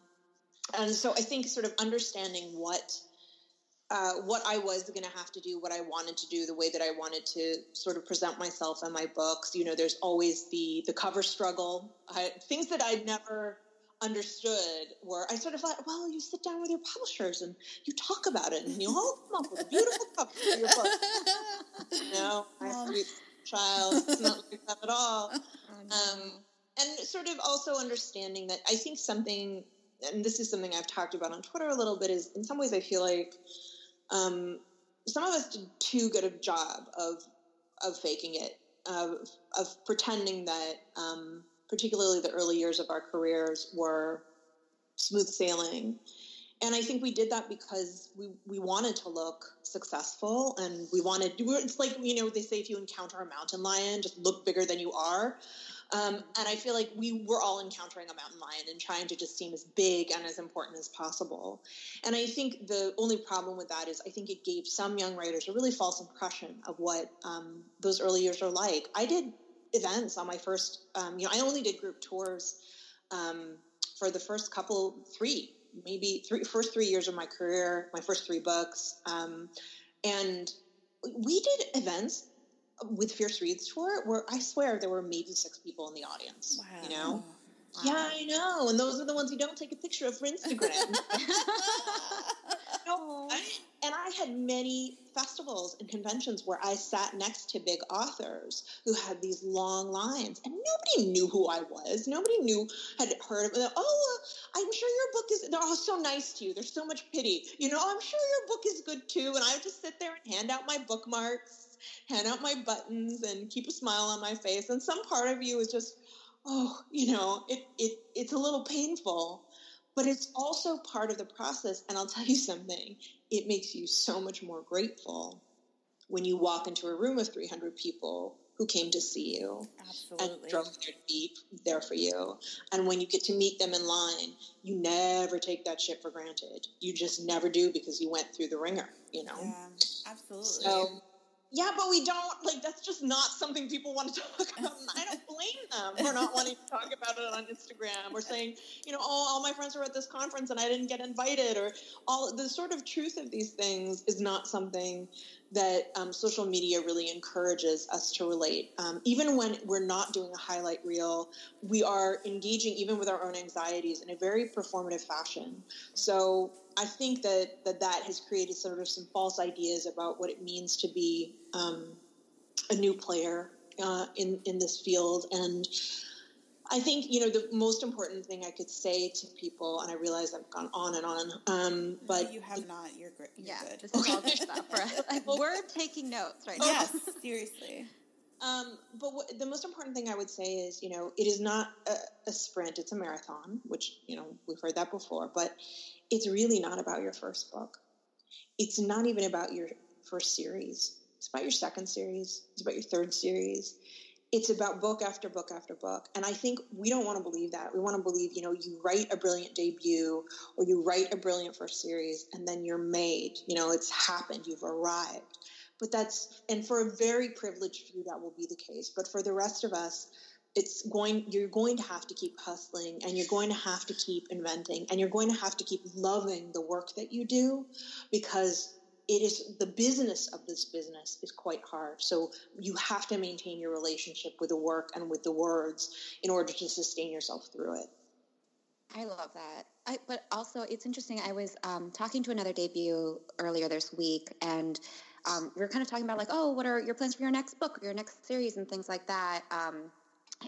C: and so I think sort of understanding what uh, what I was going to have to do, what I wanted to do, the way that I wanted to sort of present myself and my books. You know, there's always the the cover struggle, I, things that I'd never understood were I sort of thought, well, you sit down with your publishers and you talk about it, and you all come up with a beautiful cover for your book. No, my
A: Um.
C: sweet child, it's not like that at all.
B: Oh,
C: Um, and sort of also understanding that I think something, and this is something I've talked about on Twitter a little bit, is in some ways I feel like um, some of us did too good a job of of faking it, of of pretending that, um, particularly the early years of our careers were smooth sailing, and I think we did that because we, we wanted to look successful and we wanted, it's like, you know, they say if you encounter a mountain lion, just look bigger than you are. Um, and I feel like we were all encountering a mountain lion and trying to just seem as big and as important as possible. And I think the only problem with that is I think it gave some young writers a really false impression of what um, those early years are like. I did events on my first, um, you know, I only did group tours um, for the first couple, three, maybe three, first three years of my career, my first three books. Um, and we did events with Fierce Reads tour where I swear there were maybe six people in the audience. Wow. You know? Wow. Yeah, I know. And those are the ones you don't take a picture of for Instagram. no, and I had many festivals and conventions where I sat next to big authors who had these long lines, and nobody knew who I was. Nobody knew had heard of it. Oh, uh, I'm sure your book is. They're all so nice to you. There's so much pity. You know, oh, I'm sure your book is good too. And I would just sit there and hand out my bookmarks, hand out my buttons, and keep a smile on my face. And some part of you is just, oh, you know, it it it's a little painful but it's also part of the process. And I'll tell you something, it makes you so much more grateful when you walk into a room of 300 people who came to see you Absolutely. and drove their be there for you. And when you get to meet them in line, you never take that shit for granted. You just never do because you went through the wringer, you know?
A: Yeah, absolutely.
C: So yeah, but we don't like that's just not something people want to talk about. And I don't blame them for not wanting to talk about it on Instagram or saying, you know, oh, all my friends are at this conference and I didn't get invited, or all the sort of truth of these things is not something that um, social media really encourages us to relate. Um, even when we're not doing a highlight reel, we are engaging even with our own anxieties in a very performative fashion. So I think that that, that has created sort of some false ideas about what it means to be um, a new player uh, in in this field and. I think you know the most important thing I could say to people, and I realize I've gone on and on. Um, but
A: no, you have not. You're great. You're
B: yeah,
A: good.
B: this is all good stuff for us. Like, we're taking notes right now.
A: Yes, seriously.
C: Um, but what, the most important thing I would say is, you know, it is not a, a, sprint; it's a marathon. Which you know we've heard that before, but it's really not about your first book. It's not even about your first series. It's about your second series. It's about your third series. It's about book after book after book. And I think we don't want to believe that. We want to believe, you know, you write a brilliant debut or you write a brilliant first series and then you're made. You know, it's happened. You've arrived. But that's, and for a very privileged few, that will be the case. But for the rest of us, it's going you're going to have to keep hustling and you're going to have to keep inventing and you're going to have to keep loving the work that you do because it is the business of this business is quite hard. So you have to maintain your relationship with the work and with the words in order to sustain yourself through it.
B: I love that. I, but also it's interesting i was um, talking to another debut earlier this week and um, we were kind of talking about like oh what are your plans for your next book or your next series and things like that um,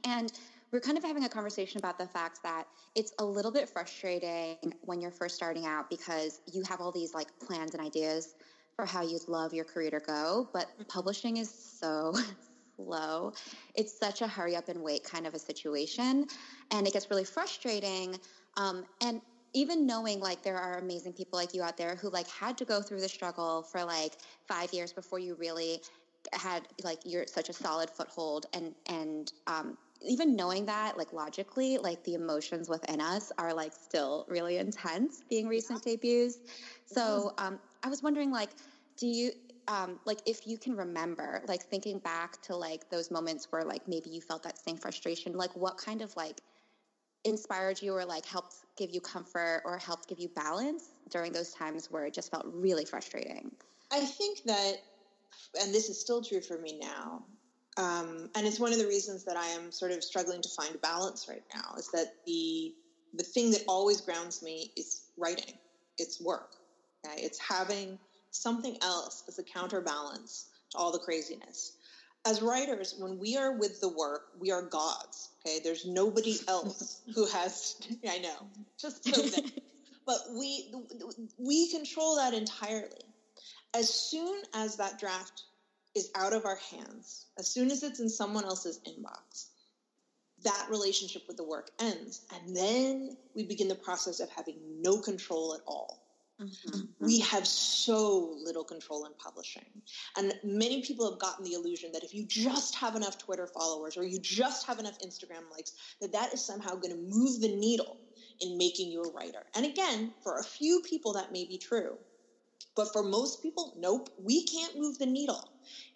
B: and we're kind of having a conversation about the fact that it's a little bit frustrating when you're first starting out because you have all these like plans and ideas for how you'd love your career to go, but publishing is so slow. It's such a hurry up and wait kind of a situation. And it gets really frustrating. Um, and even knowing like there are amazing people like you out there who like had to go through the struggle for like five years before you really had like you're such a solid foothold and and um, even knowing that like logically like the emotions within us are like still really intense being recent yeah. debuts so um, i was wondering like do you um, like if you can remember like thinking back to like those moments where like maybe you felt that same frustration like what kind of like inspired you or like helped give you comfort or helped give you balance during those times where it just felt really frustrating
C: i think that and this is still true for me now. Um, and it's one of the reasons that I am sort of struggling to find balance right now is that the the thing that always grounds me is writing. It's work. Okay? It's having something else as a counterbalance to all the craziness. As writers, when we are with the work, we are gods. Okay, there's nobody else who has. I know, just so that, but we we control that entirely as soon as that draft is out of our hands, as soon as it's in someone else's inbox, that relationship with the work ends. And then we begin the process of having no control at all. Mm-hmm. We have so little control in publishing. And many people have gotten the illusion that if you just have enough Twitter followers or you just have enough Instagram likes, that that is somehow going to move the needle in making you a writer. And again, for a few people, that may be true. But for most people, nope, we can't move the needle.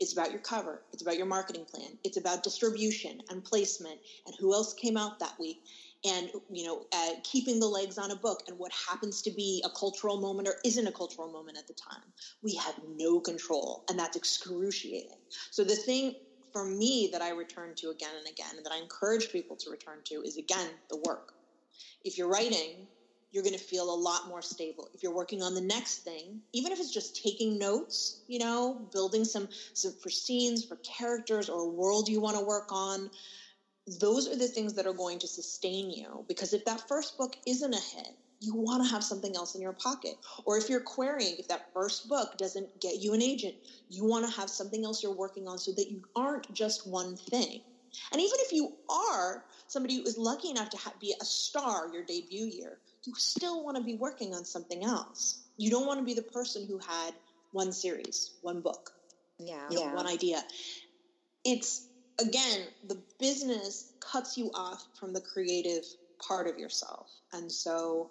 C: It's about your cover, it's about your marketing plan, it's about distribution and placement and who else came out that week and you know uh, keeping the legs on a book. And what happens to be a cultural moment or isn't a cultural moment at the time we have no control. And that's excruciating. So the thing for me that i return to again and again and that i encourage people to return to is again the work. If you're writing you're going to feel a lot more stable. If you're working on the next thing even if it's just taking notes you know building some, some for scenes for characters or a world you want to work on those are the things that are going to sustain you. Because if that first book isn't a hit you want to have something else in your pocket. Or if you're querying if that first book doesn't get you an agent you want to have something else you're working on so that you aren't just one thing. And even if you are somebody who is lucky enough to have, be a star your debut year you still want to be working on something else you don't want to be the person who had one series one book
B: yeah,
C: you know, yeah. one idea it's again, the business cuts you off from the creative part of yourself. And so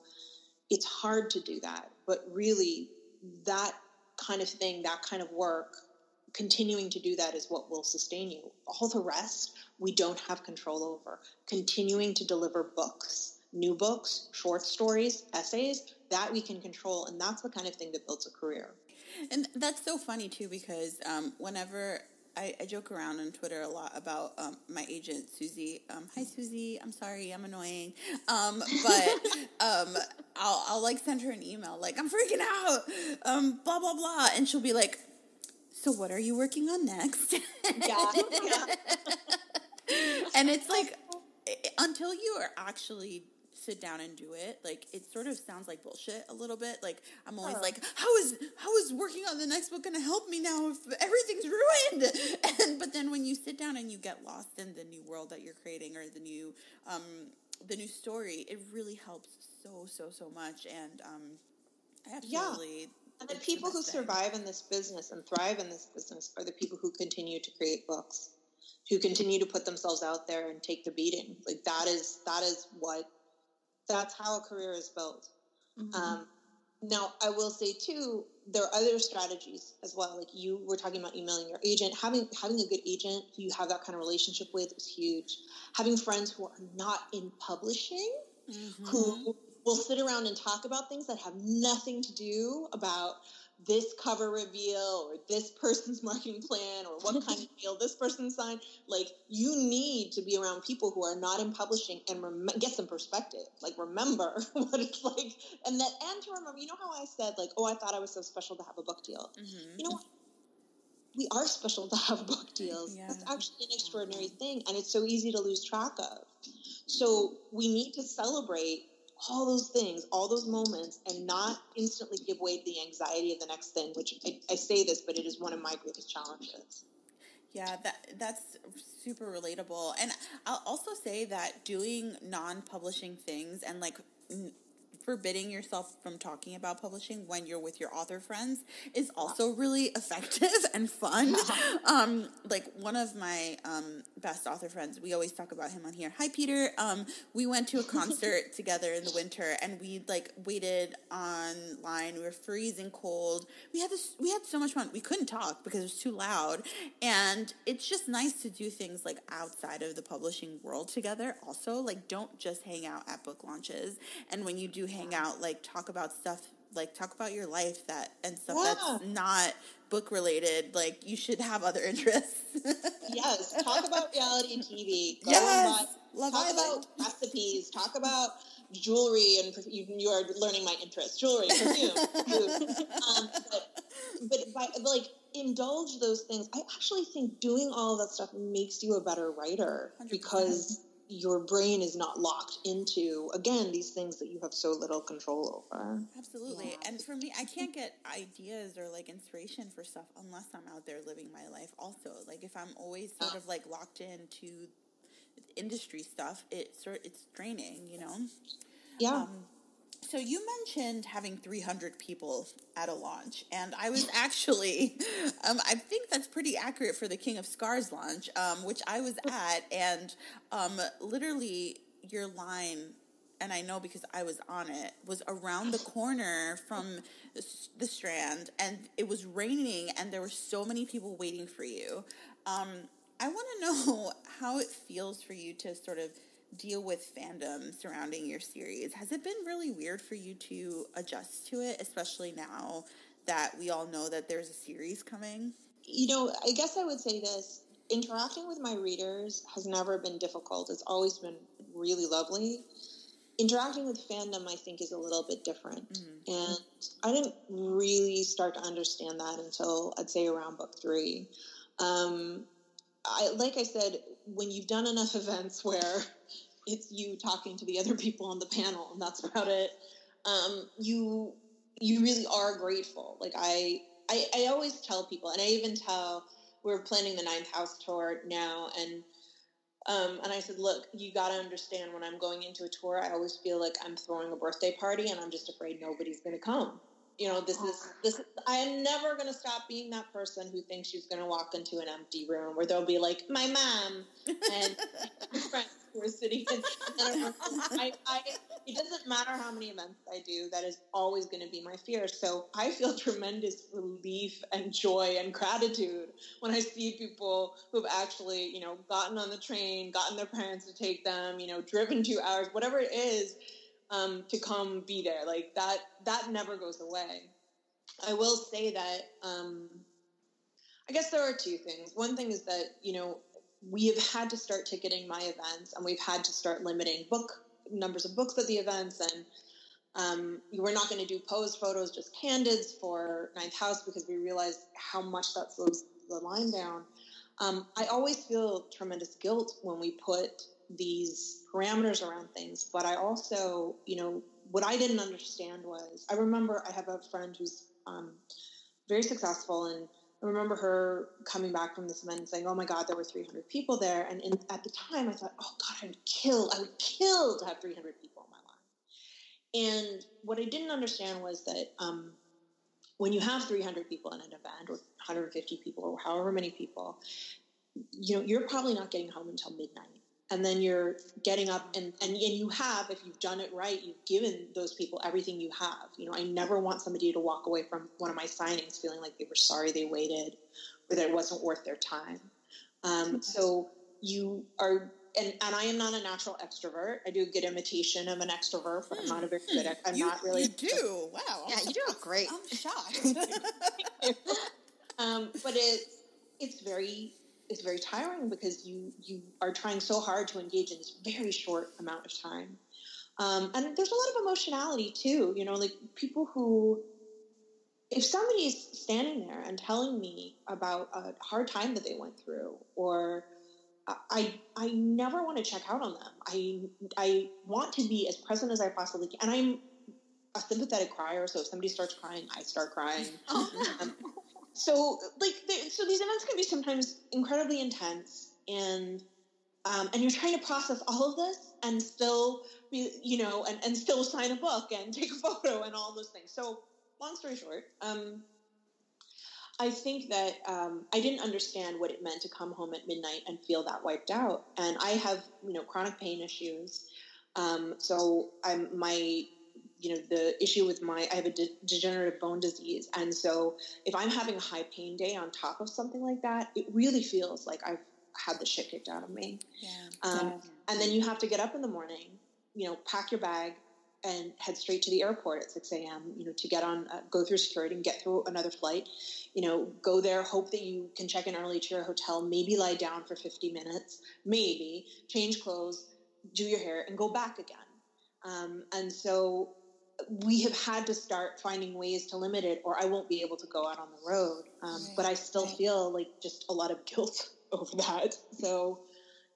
C: it's hard to do that. But really, that kind of thing, that kind of work, continuing to do that is what will sustain you. All the rest, we don't have control over. Continuing to deliver books, new books, short stories, essays, that we can control. And that's the kind of thing that builds a career.
A: And that's so funny too, because um, whenever I, I, joke around on Twitter a lot about um, my agent Susie. Um, hi Susie, I'm sorry, I'm annoying, um, but um, I'll, I'll like send her an email like I'm freaking out, um, blah blah blah, and she'll be like, "So what are you working on next?" yeah, yeah. and it's like until you are actually sit down and do it, like it sort of sounds like bullshit a little bit. Like I'm always oh. like, how is how is working on the next book going to help me now if everything's ruined? And but then when you sit down and you get lost in the new world that you're creating or the new um, the new story, it really helps so so so much. And um, absolutely.
C: Yeah. And the people who survive in this business and thrive in this business are the people who continue to create books who continue to put themselves out there and take the beating. Like that is that is what that's how a career is built. Mm-hmm. Um, now, I will say too, there are other strategies as well. Like you were talking about emailing your agent, having having a good agent who you have that kind of relationship with is huge. Having friends who are not in publishing, mm-hmm. who will sit around and talk about things that have nothing to do about this cover reveal or this person's marketing plan or what kind of deal this person signed. Like you need to be around people who are not in publishing and rem- get some perspective. Like remember what it's like, and that and to remember. You know how I said like, oh, I thought I was so special to have a book deal. Mm-hmm. You know what? We are special to have book deals. Yeah. That's actually an extraordinary thing, and it's so easy to lose track of. So we need to celebrate all those things, all those moments, and not instantly give way to the anxiety of the next thing, which I, I say this, but it is one of my greatest challenges.
A: Yeah, that that's super relatable. And I'll also say that doing non-publishing things and like forbidding yourself from talking about publishing when you're with your author friends is also really effective and fun. um, like one of my um, best author friends, we always talk about him on here. Hi, Peter. Um, we went to a concert together in the winter, and we like waited online. We were freezing cold. We had this. We had so much fun. We couldn't talk because it was too loud, and it's just nice to do things like outside of the publishing world together. Also, like don't just hang out at book launches, and when you do hang out, like talk about stuff, like talk about your life that and stuff yeah. that's not book related. Like you should have other interests.
C: yes, talk about reality TV.
A: Go yes,
C: Love talk about recipes. Talk about jewelry and you, you are learning my interest. Jewelry, perfume, um, but, but by, like indulge those things. I actually think doing all of that stuff makes you a better writer 100%. because your brain is not locked into again these things that you have so little control over
A: absolutely yeah. and for me i can't get ideas or like inspiration for stuff unless i'm out there living my life also like if i'm always sort of like locked into industry stuff, it's it's draining, you know.
C: Yeah. Um,
A: so you mentioned having 300 people at a launch, and I was actually, um, I think that's pretty accurate for the King of Scars launch, um, which I was at, and um, literally your line, and I know because I was on it, was around the corner from the Strand, and it was raining, and there were so many people waiting for you. Um, I want to know how it feels for you to sort of deal with fandom surrounding your series. Has it been really weird for you to adjust to it, especially now that we all know that there's a series coming?
C: You know, I guess I would say this interacting with my readers has never been difficult. It's always been really lovely. Interacting with fandom, I think, is a little bit different. Mm-hmm. And I didn't really start to understand that until I'd say around book three. Um, I, like I said, when you've done enough events where it's you talking to the other people on the panel and that's about it, um, you you really are grateful. Like I, I, I always tell people, and I even tell we're planning the ninth house tour now, and um, and I said, look, you got to understand when I'm going into a tour, I always feel like I'm throwing a birthday party, and I'm just afraid nobody's going to come you know this is this i am never going to stop being that person who thinks she's going to walk into an empty room where there'll be like my mom and friends who are sitting in, I, I, it doesn't matter how many events i do that is always going to be my fear. So i feel tremendous relief and joy and gratitude when i see people who've actually you know gotten on the train gotten their parents to take them you know driven two hours whatever it is um, to come be there. Like that, that never goes away. I will say that, um, I guess there are two things. One thing is that, you know, we have had to start ticketing my events and we've had to start limiting book numbers of books at the events and um, we're not going to do pose photos, just candids for Ninth House because we realized how much that slows the line down. Um, I always feel tremendous guilt when we put these parameters around things. But I also, you know, what I didn't understand was I remember I have a friend who's um, very successful and I remember her coming back from this event and saying, "Oh my God, there were 300 people there." And in, at the time, I thought, "Oh God, I would kill! I would kill to have 300 people in my line." And what I didn't understand was that um, when you have 300 people in an event, or 150 people, or however many people, you know, you're probably not getting home until midnight and then you're getting up and, and and you have if you've done it right you've given those people everything you have you know i never want somebody to walk away from one of my signings feeling like they were sorry they waited or that it wasn't worth their time um, so you are and, and I am not a natural extrovert. I do a good imitation of an extrovert, but I'm not a very good. I'm
A: you,
C: not really.
A: You do wow.
B: Yeah, you do great.
A: I'm shocked.
C: um, but it's it's very is very tiring because you you are trying so hard to engage in this very short amount of time. Um, and there's a lot of emotionality too. You know, like people who, if somebody's standing there and telling me about a hard time that they went through, or I I never want to check out on them. I I want to be as present as I possibly can, and I'm a sympathetic crier. So if somebody starts crying, I start crying. Oh, um, so like so these events can be sometimes incredibly intense and um, and you're trying to process all of this and still be you know and, and still sign a book and take a photo and all those things so long story short um, I think that um, I didn't understand what it meant to come home at midnight and feel that wiped out. And I have, you know, chronic pain issues. Um, so I'm my you know the issue with my i have a de- degenerative bone disease and so if i'm having a high pain day on top of something like that it really feels like i've had the shit kicked out of me
A: yeah.
C: Um, yeah. and then you have to get up in the morning you know pack your bag and head straight to the airport at 6 a.m you know to get on uh, go through security and get through another flight you know go there hope that you can check in early to your hotel maybe lie down for 50 minutes maybe change clothes do your hair and go back again um, and so we have had to start finding ways to limit it, or I won't be able to go out on the road. Um, right. But I still right. feel like just a lot of guilt over that. So,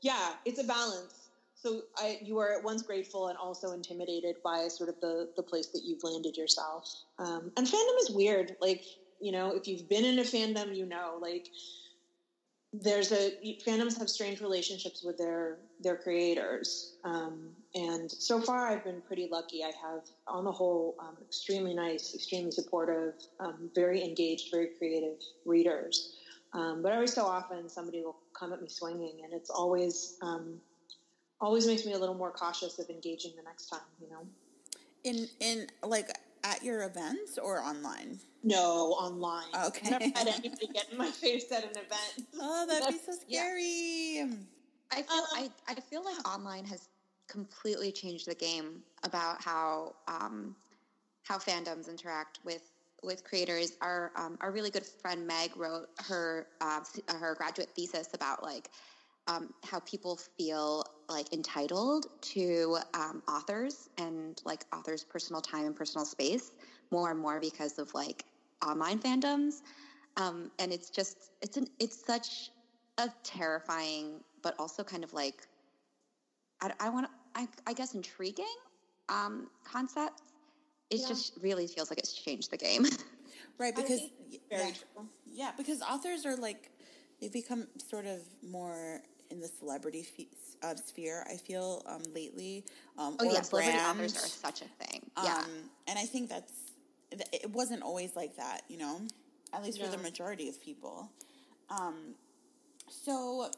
C: yeah, it's a balance. So I, you are at once grateful and also intimidated by sort of the the place that you've landed yourself. Um, and fandom is weird. Like you know, if you've been in a fandom, you know, like there's a fandoms have strange relationships with their their creators, um, and so far I've been pretty lucky. I have, on the whole, um, extremely nice, extremely supportive, um, very engaged, very creative readers. Um, but every so often, somebody will come at me swinging, and it's always um, always makes me a little more cautious of engaging the next time. You know,
A: in in like at your events or online?
C: No, online.
A: Okay.
C: I've never had anybody get in my face at an event.
A: Oh, that'd be so scary.
B: Yeah. I feel
C: Um,
B: I, I feel like online has completely changed the game about how um, how fandoms interact with with creators. Our um, our really good friend Meg wrote her uh, her graduate thesis about like um, how people feel like entitled to um, authors and like authors' personal time and personal space more and more because of like online fandoms. Um, and it's just it's an it's such a terrifying but also kind of like I, I want I, I guess intriguing um, concept. It
C: Yeah.
B: just really feels like it's changed the game.
A: Right, because
C: very
A: yeah,
C: true.
A: yeah, because authors are like they've become sort of more in the celebrity uh, sphere. I feel um, lately. Um,
B: oh
A: or
B: yeah, celebrity authors are such a thing.
A: Um,
B: yeah,
A: and I think that's it wasn't always like that, you know, at least for the majority of people. Um, so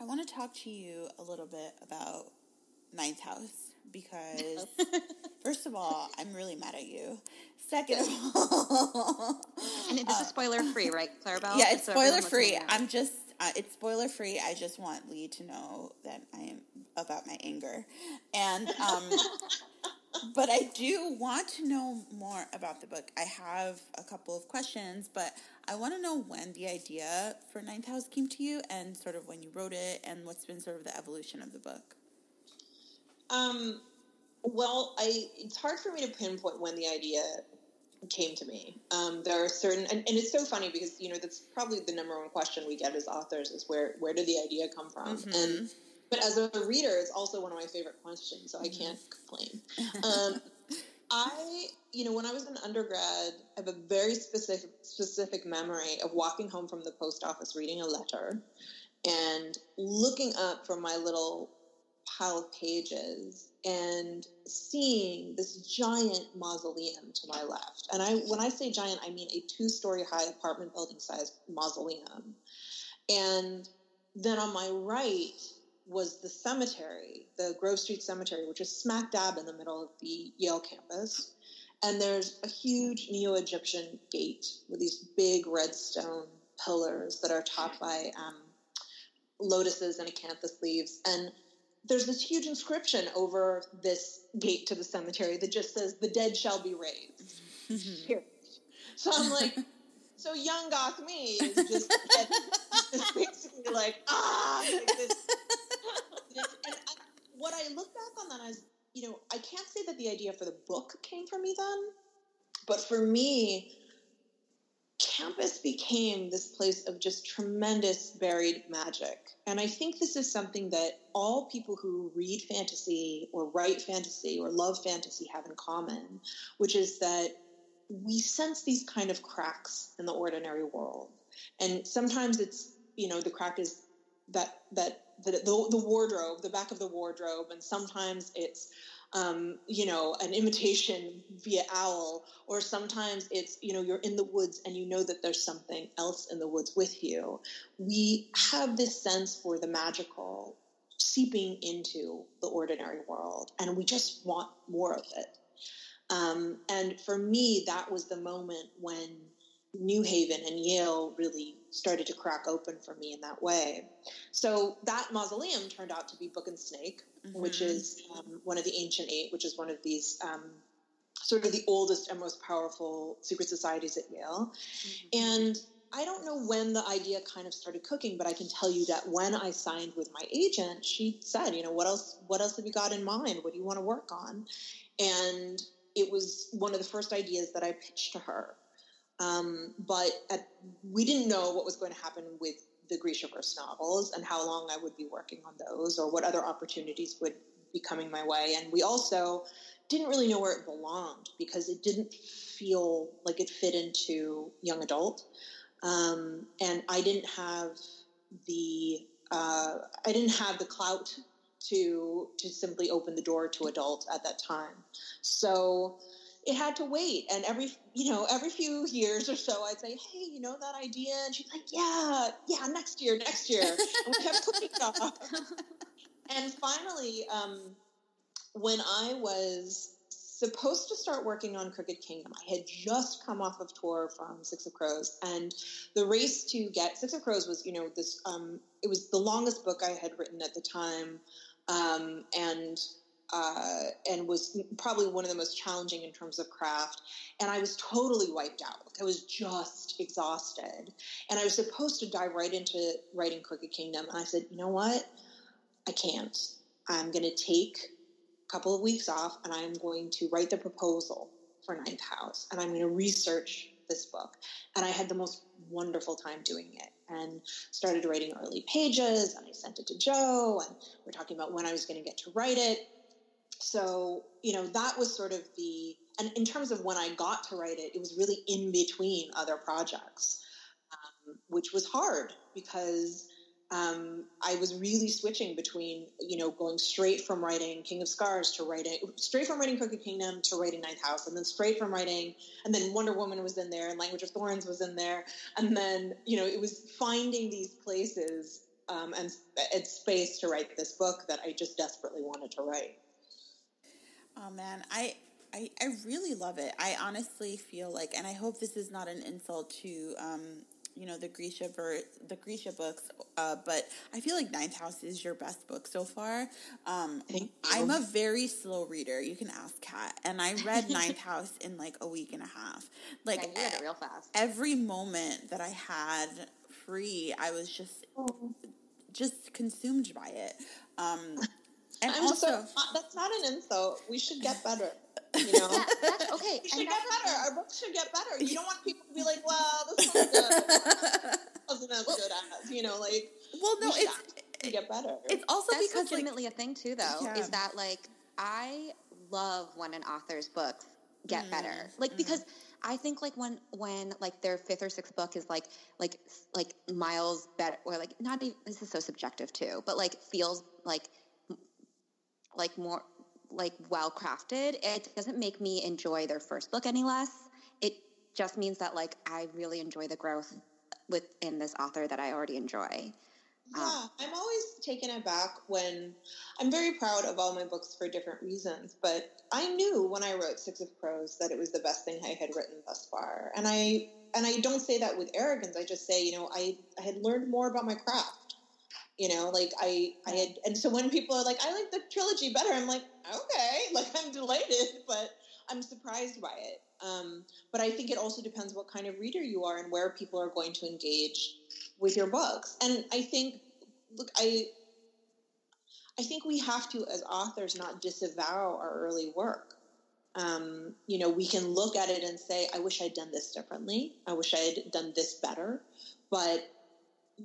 A: I want to talk to you a little bit about Ninth House because first of all, I'm really mad at you. Second of all,
B: and this is spoiler free, right, Claribel?
A: uh, yeah, it's
B: So
A: spoiler free. I'm just uh, it's spoiler free. I just want Leigh to know that I am about my anger, and um, but I do want to know more about the book. I have a couple of questions, but I want to know when the idea for Ninth House came to you, and sort of when you wrote it, and what's been sort of the evolution of the book.
C: Um, well, I it's hard for me to pinpoint when the idea came to me. Um, there are certain, and, and it's so funny because you know that's probably the number one question we get as authors is where where did the idea come from?
A: Mhm.
C: And but as a reader, it's also one of my favorite questions, so I can't complain. Um, I, you know, when I was an undergrad, I have a very specific specific memory of walking home from the post office, reading a letter, and looking up from my little pile of pages and seeing this giant mausoleum to my left. And I, when I say giant, I mean a two-story high apartment building sized mausoleum. And then on my right was the cemetery, the Grove Street Cemetery, which is smack dab in the middle of the Yale campus. And there's a huge Neo Egyptian gate with these big red stone pillars that are topped by um, lotuses and acanthus leaves. And there's this huge inscription over this gate to the cemetery that just says, The dead shall be raised. Period. So I'm like, so young goth me is just, just basically like, ah, like this. and I, what I look back on that as, you know, I can't say that the idea for the book came from me then, but for me, campus became this place of just tremendous buried magic. And I think this is something that all people who read fantasy or write fantasy or love fantasy have in common, which is that we sense these kind of cracks in the ordinary world. And sometimes it's, you know, the crack is that that the, the, the wardrobe, the back of the wardrobe, and sometimes it's um, you know, an imitation via owl, or sometimes it's, you know, you're in the woods and you know that there's something else in the woods with you. We have this sense for the magical seeping into the ordinary world, and we just want more of it. Um, and for me, that was the moment when New Haven and Yale really started to crack open for me in that way. So that mausoleum turned out to be Book and Snake, which
A: Mhm.
C: is um, one of the Ancient Eight, which is one of these um, sort of the oldest and most powerful secret societies at Yale. And I don't know when the idea kind of started cooking, but I can tell you that when I signed with my agent, she said, you know, what else what else have you got in mind? What do you want to work on? And it was one of the first ideas that I pitched to her. Um, but at, we didn't know what was going to happen with the Grishaverse novels and how long I would be working on those or what other opportunities would be coming my way. And we also didn't really know where it belonged because it didn't feel like it fit into young adult. Um, and I didn't have the uh, I didn't have the clout to to simply open the door to adults at that time. So it had to wait. And every you know every few years or so, I'd say, "Hey, you know that idea?" And she's like, "Yeah, yeah, next year, next year." and we kept putting it off. and finally, um, when I was supposed to start working on Crooked Kingdom. I had just come off of tour from Six of Crows, and the race to get Six of Crows was, you know, this. Um, it was the longest book I had written at the time, um, and uh, and was probably one of the most challenging in terms of craft. And I was totally wiped out. I was just exhausted, and I was supposed to dive right into writing Crooked Kingdom. And I said, you know what? I can't. I'm going to take a couple of weeks off and I'm going to write the proposal for Ninth House and I'm going to research this book. And I had the most wonderful time doing it and started writing early pages and I sent it to Jo and we're talking about when I was going to get to write it. So, you know, that was sort of the, and in terms of when I got to write it, it was really in between other projects, um, which was hard because um, I was really switching between, you know, going straight from writing King of Scars to writing, straight from writing Crooked Kingdom to writing Ninth House, and then straight from writing, and then Wonder Woman was in there, and Language of Thorns was in there, and then, you know, it was finding these places um, and, and space to write this book that I just desperately wanted to write.
A: Oh man, I I, I really love it. I honestly feel like, and I hope this is not an insult to um, you know the Grisha ver- the Grisha books, uh, but I feel like Ninth House is your best book so far. Um, I'm a very slow reader. You can ask Kat, and I read Ninth House in like a week and a half. Like
B: yeah, read it real fast.
A: Every moment that I had free, I was just oh. just consumed by it. Um,
C: and I'm also, so, that's not an insult. We should get better. You know, that, that's okay. We should get better. Our books should get better. You don't want people to be like, "Well, this one's good. wasn't as well, good as," you know, like.
A: Well, no, we
C: it's get better.
A: It's also
B: that's
A: because
B: legitimately like, a thing too, though. Yeah. Is that like I love when an author's books get mm. better, like mm. because. I think like when when like their fifth or sixth book is like like like miles better or like not even this is so subjective too, but like feels like like more like well crafted, it doesn't make me enjoy their first book any less. It just means that like I really enjoy the growth within this author that I already enjoy.
C: Yeah, um, I'm always taken aback when I'm very proud of all my books for different reasons, but I knew when I wrote Six of Crows that it was the best thing I had written thus far. And I and I don't say that with arrogance. I just say, you know, I, I had learned more about my craft you know like i i had and so when people are like i like the trilogy better i'm like okay like i'm delighted but i'm surprised by it. Um, but i think it also depends what kind of reader you are and where people are going to engage with your books. And i think look i i think we have to as authors not disavow our early work. Um, you know we can look at it and say i wish i'd done this differently. I wish i had done this better. But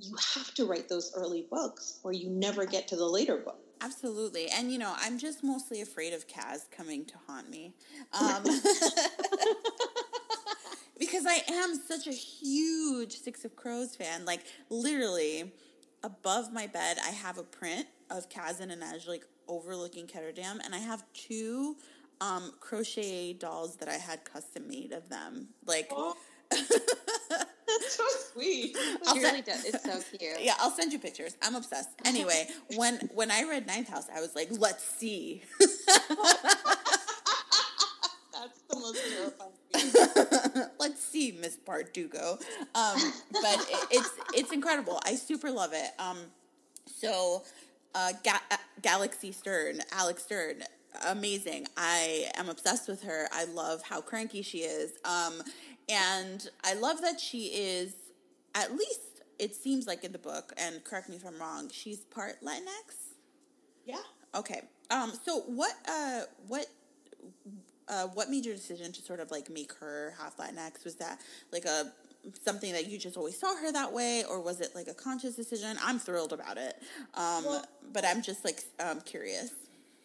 C: you have to write those early books or you never get to the later book.
A: Absolutely. And, you know, I'm just mostly afraid of Kaz coming to haunt me. Um, because I am such a huge Six of Crows fan. Like, literally, above my bed, I have a print of Kaz and Inej, like, overlooking Ketterdam. And I have two um, crochet dolls that I had custom made of them. Like, oh.
C: so sweet.
B: I'll really does. It's so cute.
A: Yeah, I'll send you pictures. I'm obsessed. Anyway, when when I read Ninth House, I was like, let's see.
C: That's the most terrifying. Thing.
A: Let's see, Miss Bardugo. Um, but it, it's it's incredible. I super love it. Um, so, uh, Ga- uh, Galaxy Stern, Alex Stern, amazing. I am obsessed with her. I love how cranky she is. Um, and I love that she is, at least it seems like in the book, and correct me if I'm wrong, she's part Latinx?
C: Yeah.
A: Okay. Um, so what, uh, what, uh, what made your decision to sort of like make her half Latinx? Was that like a something that you just always saw her that way, or was it like a conscious decision? I'm thrilled about it, um, well, but I'm just like um, curious.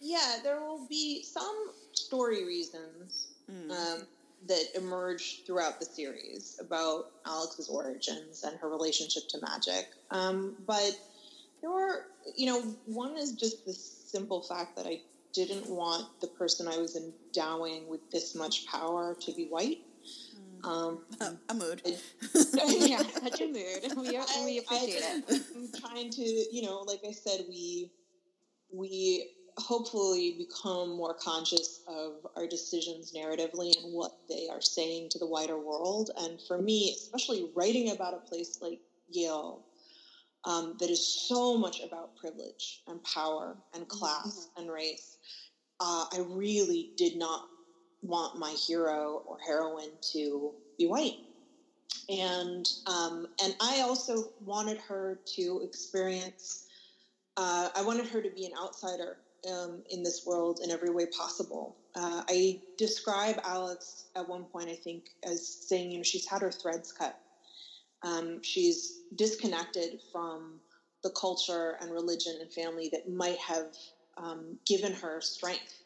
C: Yeah, there will be some story reasons. Mm. Um, that emerge throughout the series about Alex's origins and her relationship to magic. Um, but there were, you know, one is just the simple fact that I didn't want the person I was endowing with this much power to be white.
A: Hmm. Um, a mood.
B: yeah, such a mood. We, we appreciate I,
C: it. I'm trying to, you know, like I said, we we hopefully become more conscious of our decisions narratively and what they are saying to the wider world. And for me, especially writing about a place like Yale, um, that is so much about privilege and power and class mm-hmm. and race, uh, I really did not want my hero or heroine to be white. And um, and I also wanted her to experience. Uh, I wanted her to be an outsider um, in this world in every way possible. Uh, I describe Alex at one point, I think, as saying, you know, she's had her threads cut. Um, she's disconnected from the culture and religion and family that might have um, given her strength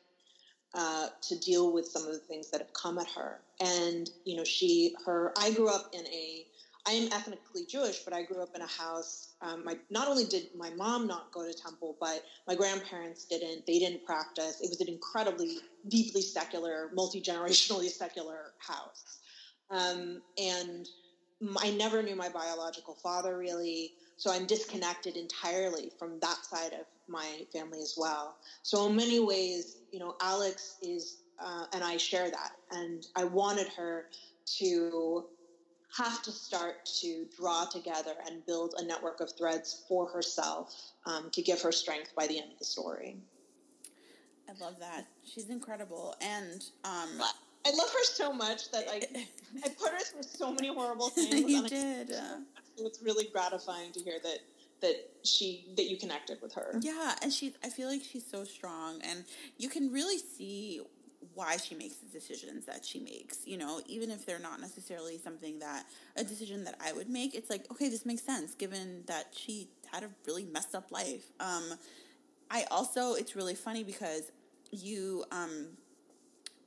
C: uh, to deal with some of the things that have come at her. And you know, she, her, I grew up in a I am ethnically Jewish, but I grew up in a house. Um, my not only did my mom not go to temple, but my grandparents didn't. They didn't practice. It was an incredibly deeply secular, multi generationally secular house, um, and I never knew my biological father really. So I'm disconnected entirely from that side of my family as well. So in many ways, you know, Alex is, uh, and I share that, and I wanted her to have to start to draw together and build a network of threads for herself um, to give her strength by the end of the story.
A: I love that. She's incredible. And um,
C: I love her so much that I, I put her through so many horrible things.
A: you did. I,
C: it's really gratifying to hear that that she that you connected with her.
A: Yeah, and she I feel like she's so strong and you can really see why she makes the decisions that she makes. You know, even if they're not necessarily something that a decision that I would make, it's like, okay, this makes sense given that she had a really messed up life. Um, I also, it's really funny because you, um,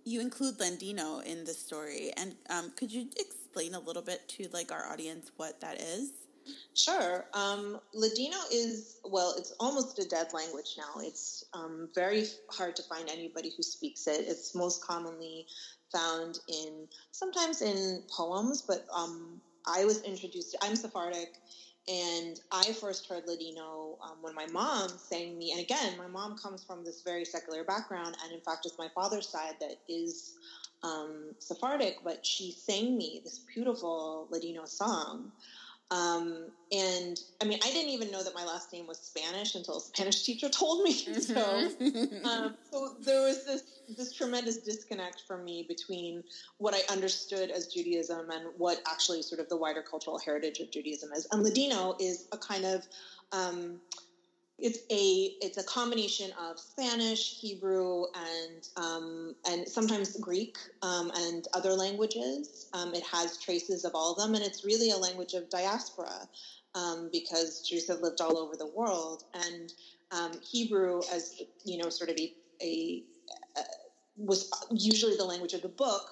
A: you include Ladino in the story, and um, could you explain a little bit to like our audience what that is?
C: Sure. Um, Ladino is, well, it's almost a dead language now. It's um, very hard to find anybody who speaks it. It's most commonly found in, sometimes in poems, but um, I was introduced, I'm Sephardic, and I first heard Ladino um, when my mom sang me, and again, my mom comes from this very secular background, and in fact, it's my father's side that is um, Sephardic, but she sang me this beautiful Ladino song. Um, and I mean, I didn't even know that my last name was Spanish until a Spanish teacher told me. Mm-hmm. So, um, so there was this this tremendous disconnect for me between what I understood as Judaism and what actually sort of the wider cultural heritage of Judaism is. And Ladino is a kind of um, it's a it's a combination of Spanish, Hebrew, and um, and sometimes Greek um, and other languages. Um, it has traces of all of them, and it's really a language of diaspora um, because Jews have lived all over the world. And um, Hebrew, as you know, sort of a, a uh, was usually the language of the book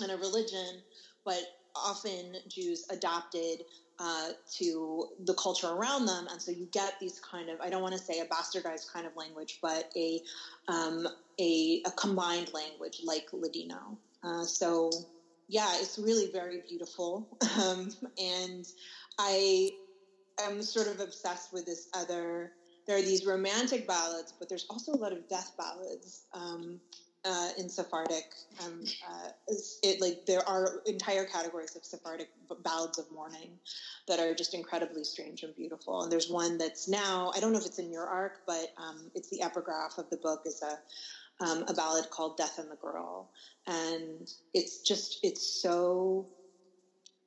C: and a religion, but often Jews adopted uh, to the culture around them, and so you get these kind of I don't want to say a bastardized kind of language, but a um, a, a, combined language like Ladino. Uh, so yeah, it's really very beautiful, um, and I am sort of obsessed with this other. There are these romantic ballads, but there's also a lot of death ballads. Um, uh, in Sephardic. Um, uh, it like there are entire categories of Sephardic ballads of mourning that are just incredibly strange and beautiful. And there's one that's now I don't know if it's in your arc, but um, it's the epigraph of the book is a um, a ballad called "Death and the Girl," and it's just it's so.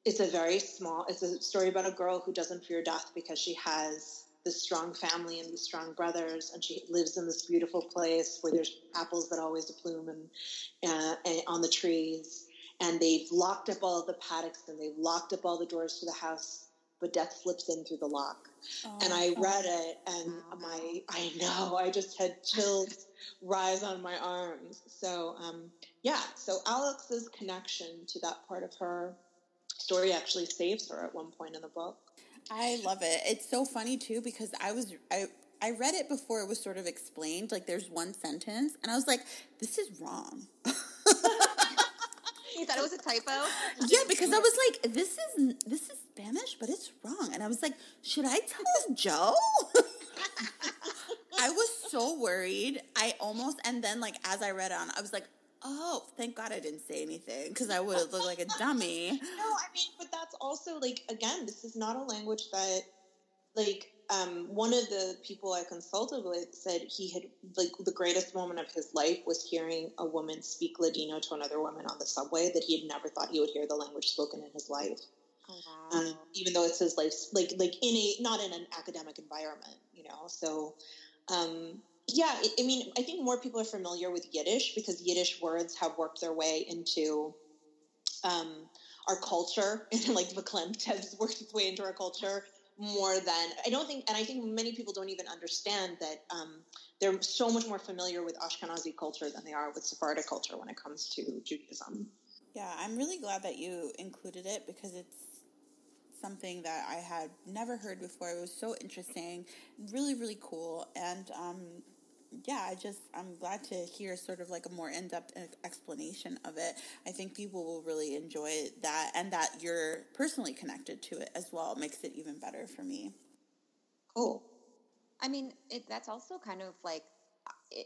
C: It's a very small. It's a story about a girl who doesn't fear death because she has this strong family and these strong brothers, and she lives in this beautiful place where there's apples that always bloom and, uh, and on the trees. And they've locked up all the paddocks and they've locked up all the doors to the house, but death slips in through the lock. Oh, and I read it, and oh, my I know I just had chills rise on my arms. So um, yeah, so Alex's connection to that part of her story actually saves her at one point in the book.
A: I love it. It's so funny too because I was I I read it before it was sort of explained. Like there's one sentence, and I was like, "This is wrong."
B: you thought it was a typo?
A: Yeah, because I was like, "This is this is Spanish, but it's wrong," and I was like, "Should I tell this Jo?" I was so worried. I almost, and then like as I read on, I was like, oh, thank God I didn't say anything because I would have looked like a dummy.
C: No, I mean, but that's also like again, this is not a language that like um, one of the people I consulted with said he had like the greatest moment of his life was hearing a woman speak Ladino to another woman on the subway that he had never thought he would hear the language spoken in his life. Oh, wow. um, even though it's his life, like like in a not in an academic environment, you know. So um, yeah, I mean, I think more people are familiar with Yiddish because Yiddish words have worked their way into um, our culture, and like verklempt has worked its way into our culture more than I don't think, and I think many people don't even understand that um, they're so much more familiar with Ashkenazi culture than they are with Sephardic culture when it comes to Judaism.
A: Yeah, I'm really glad that you included it because it's something that I had never heard before. It was so interesting, really, really cool, and um, yeah, I just I'm glad to hear sort of like a more in depth explanation of it. I think people will really enjoy that, and that you're personally connected to it as well makes it even better for me.
C: Cool.
B: I mean, it, that's also kind of like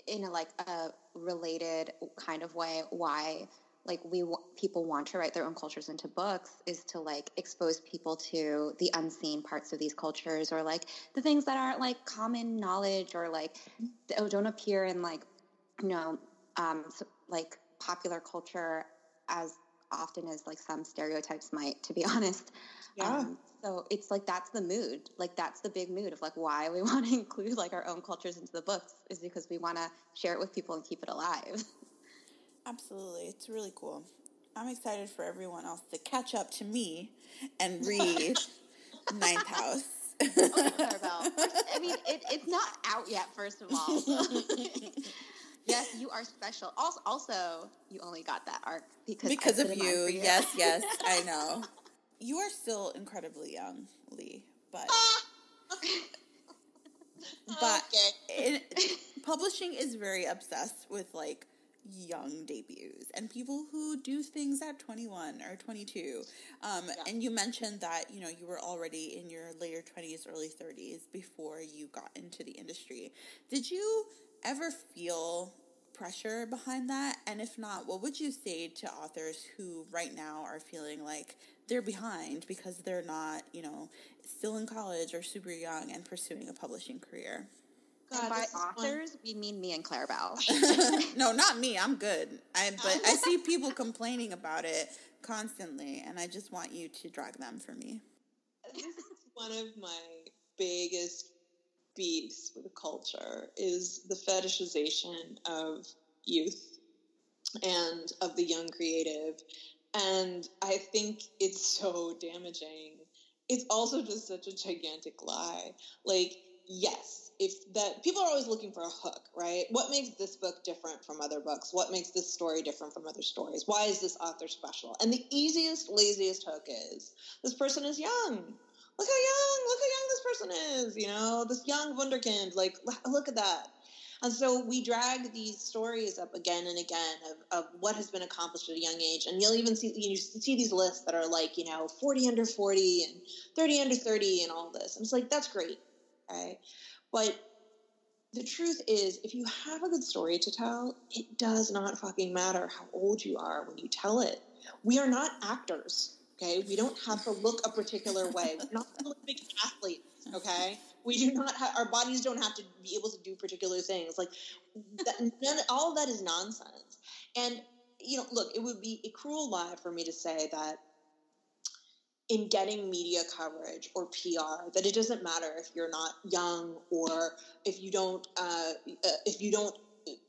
B: in a like a related kind of way why like we people want to write their own cultures into books is to like expose people to the unseen parts of these cultures or like the things that aren't like common knowledge or like don't appear in like you know um like popular culture as often as like some stereotypes might to be honest. Yeah. Um, so it's like that's the mood. Like that's the big mood of like why we want to include like our own cultures into the books is because we want to share it with people and keep it alive
A: Absolutely. It's really cool. I'm excited for everyone else to catch up to me and read Ninth House.
B: Oh, I mean, it, it's not out yet, first of all. yes, you are special. Also, also, you only got that arc because
A: because of you. you. Yes, yes, I know. You are still incredibly young, Leigh, but ah! but okay. it, publishing is very obsessed with like young debuts and people who do things at 21 or 22. Um, yeah. And you mentioned that, you know, you were already in your later 20s, early 30s before you got into the industry. Did you ever feel pressure behind that? And if not, what would you say to authors who right now are feeling like they're behind because they're not, you know, still in college or super young and pursuing a publishing career?
B: God, by authors, we mean me and Claribel.
A: no, not me. I'm good. I but I see people complaining about it constantly, and I just want you to drag them for me.
C: This is one of my biggest beefs with culture is the fetishization of youth and of the young creative. And I think it's so damaging. It's also just such a gigantic lie. Like, yes, if that people are always looking for a hook, right? What makes this book different from other books? What makes this story different from other stories? Why is this author special? And the easiest, laziest hook is this person is young. Look how young, look how young this person is, you know, this young Wunderkind, like look at that. And so we drag these stories up again and again of, of what has been accomplished at a young age. And you'll even see you see these lists that are like, you know, 40 under 40 and 30 under 30 and all this. And it's like, that's great. Right. But the truth is, if you have a good story to tell, it does not fucking matter how old you are when you tell it. We are not actors, okay? We don't have to look a particular way. We're not Olympic athletes, okay? We do not have, our bodies don't have to be able to do particular things. Like, that, none, all of that is nonsense. And, you know, look, it would be a cruel lie for me to say that in getting media coverage or PR that it doesn't matter if you're not young or if you don't uh, uh, if you don't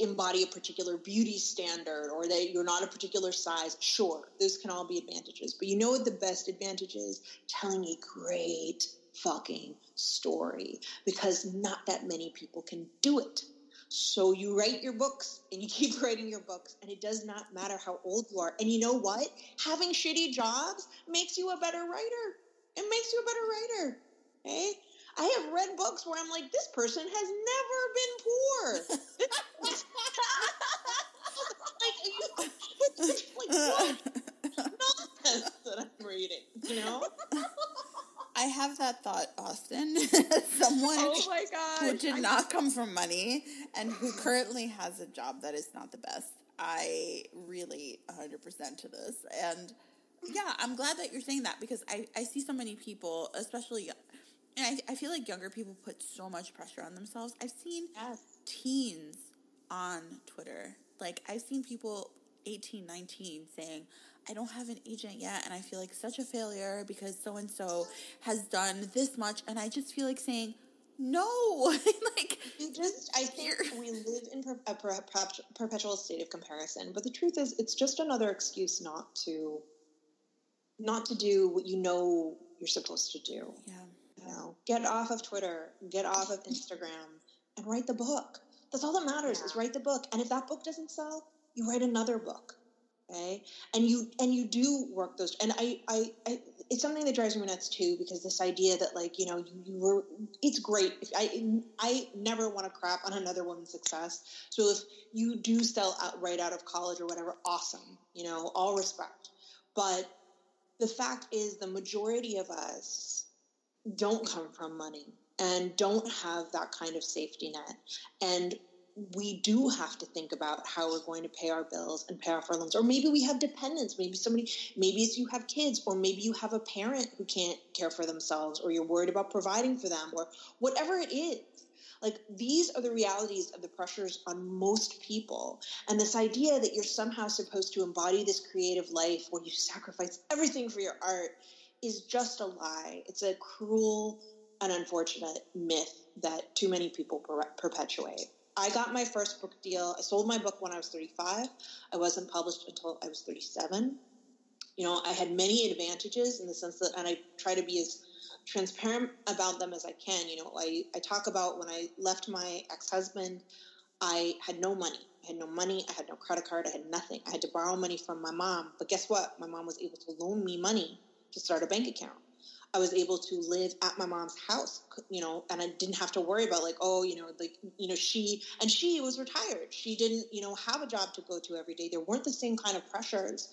C: embody a particular beauty standard or that you're not a particular size sure those can all be advantages. But you know what the best advantage is? Telling a great fucking story because not that many people can do it So you write your books and you keep writing your books, and it does not matter how old you are. And you know what? Having shitty jobs makes you a better writer. It makes you a better writer. Okay? I have read books where I'm like, this person has never been poor. like, you, like what nonsense that I'm reading, you know?
A: I have that thought often. Oh Someone
B: oh my God.
A: who did not come from money and who currently has a job that is not the best. I really 100% to this. And yeah, I'm glad that you're saying that because I, I see so many people, especially, and I, I feel like younger people put so much pressure on themselves. I've seen
C: Yes.
A: teens on Twitter. Like, I've seen people 18, 19 saying, I don't have an agent yet, and I feel like such a failure because so and so has done this much, and I just feel like saying, no, like
C: You just, I think we live in a perpetual state of comparison, but the truth is, it's just another excuse not to, not to do what you know you're supposed to do.
A: yeah,
C: You know, get off of Twitter, get off of Instagram, and write the book. That's all that matters is write the book. And if that book doesn't sell, you write another book. Okay, and you and you do work those. And I, I, I it's something that drives me nuts too because this idea that like you know you, you were it's great. I I never want to crap on another woman's success. So if you do sell out right out of college or whatever, awesome. You know, all respect. But the fact is, the majority of us don't come from money and don't have that kind of safety net. And we do have to think about how we're going to pay our bills and pay off our loans. Or maybe we have dependents. Maybe somebody, maybe it's you have kids, or maybe you have a parent who can't care for themselves, or you're worried about providing for them, or whatever it is. Like these are the realities of the pressures on most people. And this idea that you're somehow supposed to embody this creative life where you sacrifice everything for your art is just a lie. It's a cruel and unfortunate myth that too many people per- perpetuate. I got my first book deal. I sold my book when I was 35. I wasn't published until I was 37. You know, I had many advantages in the sense that, and I try to be as transparent about them as I can. You know, I, I talk about when I left my ex husband, I had no money. I had no money. I had no credit card. I had nothing. I had to borrow money from my mom. But guess what? My mom was able to loan me money to start a bank account. I was able to live at my mom's house, you know, and I didn't have to worry about like, oh, you know, like, you know, she and she was retired. She didn't, you know, have a job to go to every day. There weren't the same kind of pressures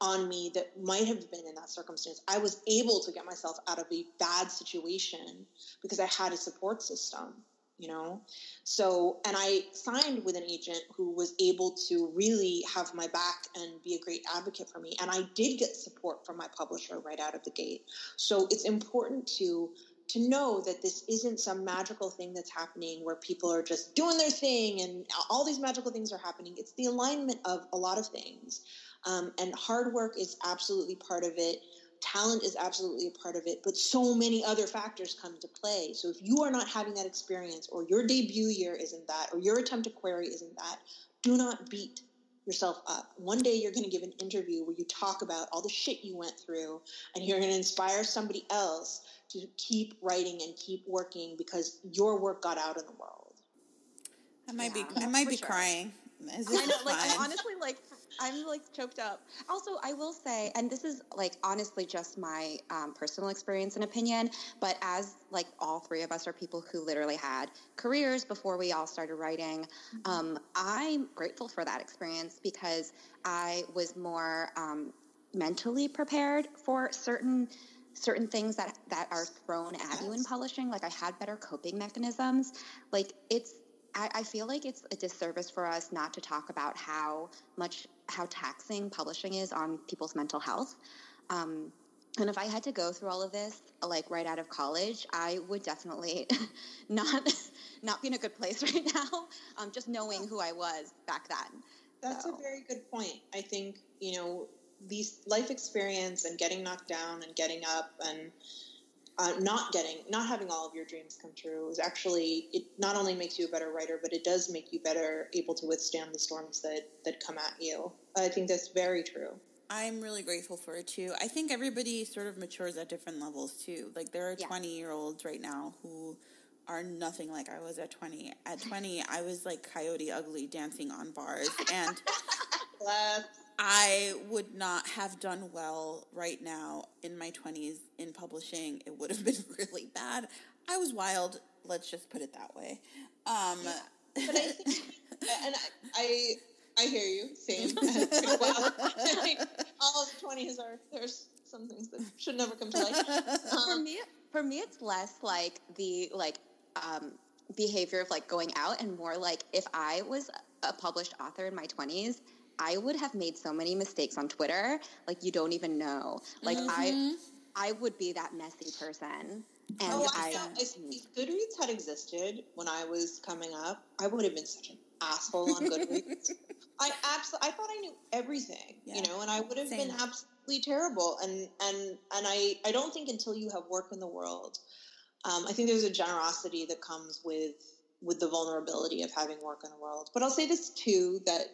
C: on me that might have been in that circumstance. I was able to get myself out of a bad situation because I had a support system, you know. So, and I signed with an agent who was able to really have my back and be a great advocate for me. And I did get support from my publisher right out of the gate. So it's important to to know that this isn't some magical thing that's happening where people are just doing their thing and all these magical things are happening. It's the alignment of a lot of things. Um, and hard work is absolutely part of it. Talent is absolutely a part of it, but so many other factors come into play. So if you are not having that experience, or your debut year isn't that, or your attempt to query isn't that, do not beat yourself up. One day you're going to give an interview where you talk about all the shit you went through, and you're going to inspire somebody else to keep writing and keep working because your work got out in the world.
A: I might
B: Yeah,
A: be I might be
B: sure.
A: crying. Is
B: I
A: this
B: know, like I'm honestly like I'm like choked up. Also, I will say, and this is like honestly just my um, personal experience and opinion, but as like all three of us are people who literally had careers before we all started writing, um, I'm grateful for that experience because I was more um, mentally prepared for certain certain things that that are thrown at you in publishing. Like I had better coping mechanisms. Like it's I, I feel like it's a disservice for us not to talk about how much how taxing publishing is on people's mental health. Um, and if I had to go through all of this, like right out of college, I would definitely not not be in a good place right now. Um, just knowing who I was back then.
C: That's
B: So-
C: a very good point. I think, you know, these life experience and getting knocked down and getting up and uh, not getting, not having all of your dreams come true is actually, it not only makes you a better writer, but it does make you better able to withstand the storms that, that come at you. I think that's very true.
A: I'm really grateful for it too. I think everybody sort of matures at different levels too. Like there are
B: Yeah.
A: 20 year olds right now who are nothing like I was at 20. At 20, I was like Coyote Ugly dancing on bars. And I would not have done well right now in my 20s in publishing. It would have been really bad. I was wild. Let's just put it that way. Um, yeah,
C: but I think, and I, I, I hear you. Same. all of 20s are there's some things that should never come to light.
B: Um, for me, for me, it's less like the like um, behavior of like going out and more like if I was a published author in my 20s, I would have made so many mistakes on Twitter, like you don't even know. Like mm-hmm. I I would be that messy person. And oh, I,
C: I if, if Goodreads had existed when I was coming up, I would have been such an asshole on Goodreads. I absolutely I thought I knew everything, yeah. you know, and I would have Same. been absolutely terrible. And and and I I don't think until you have work in the world um, I think there's a generosity that comes with with the vulnerability of having work in the world. But I'll say this too that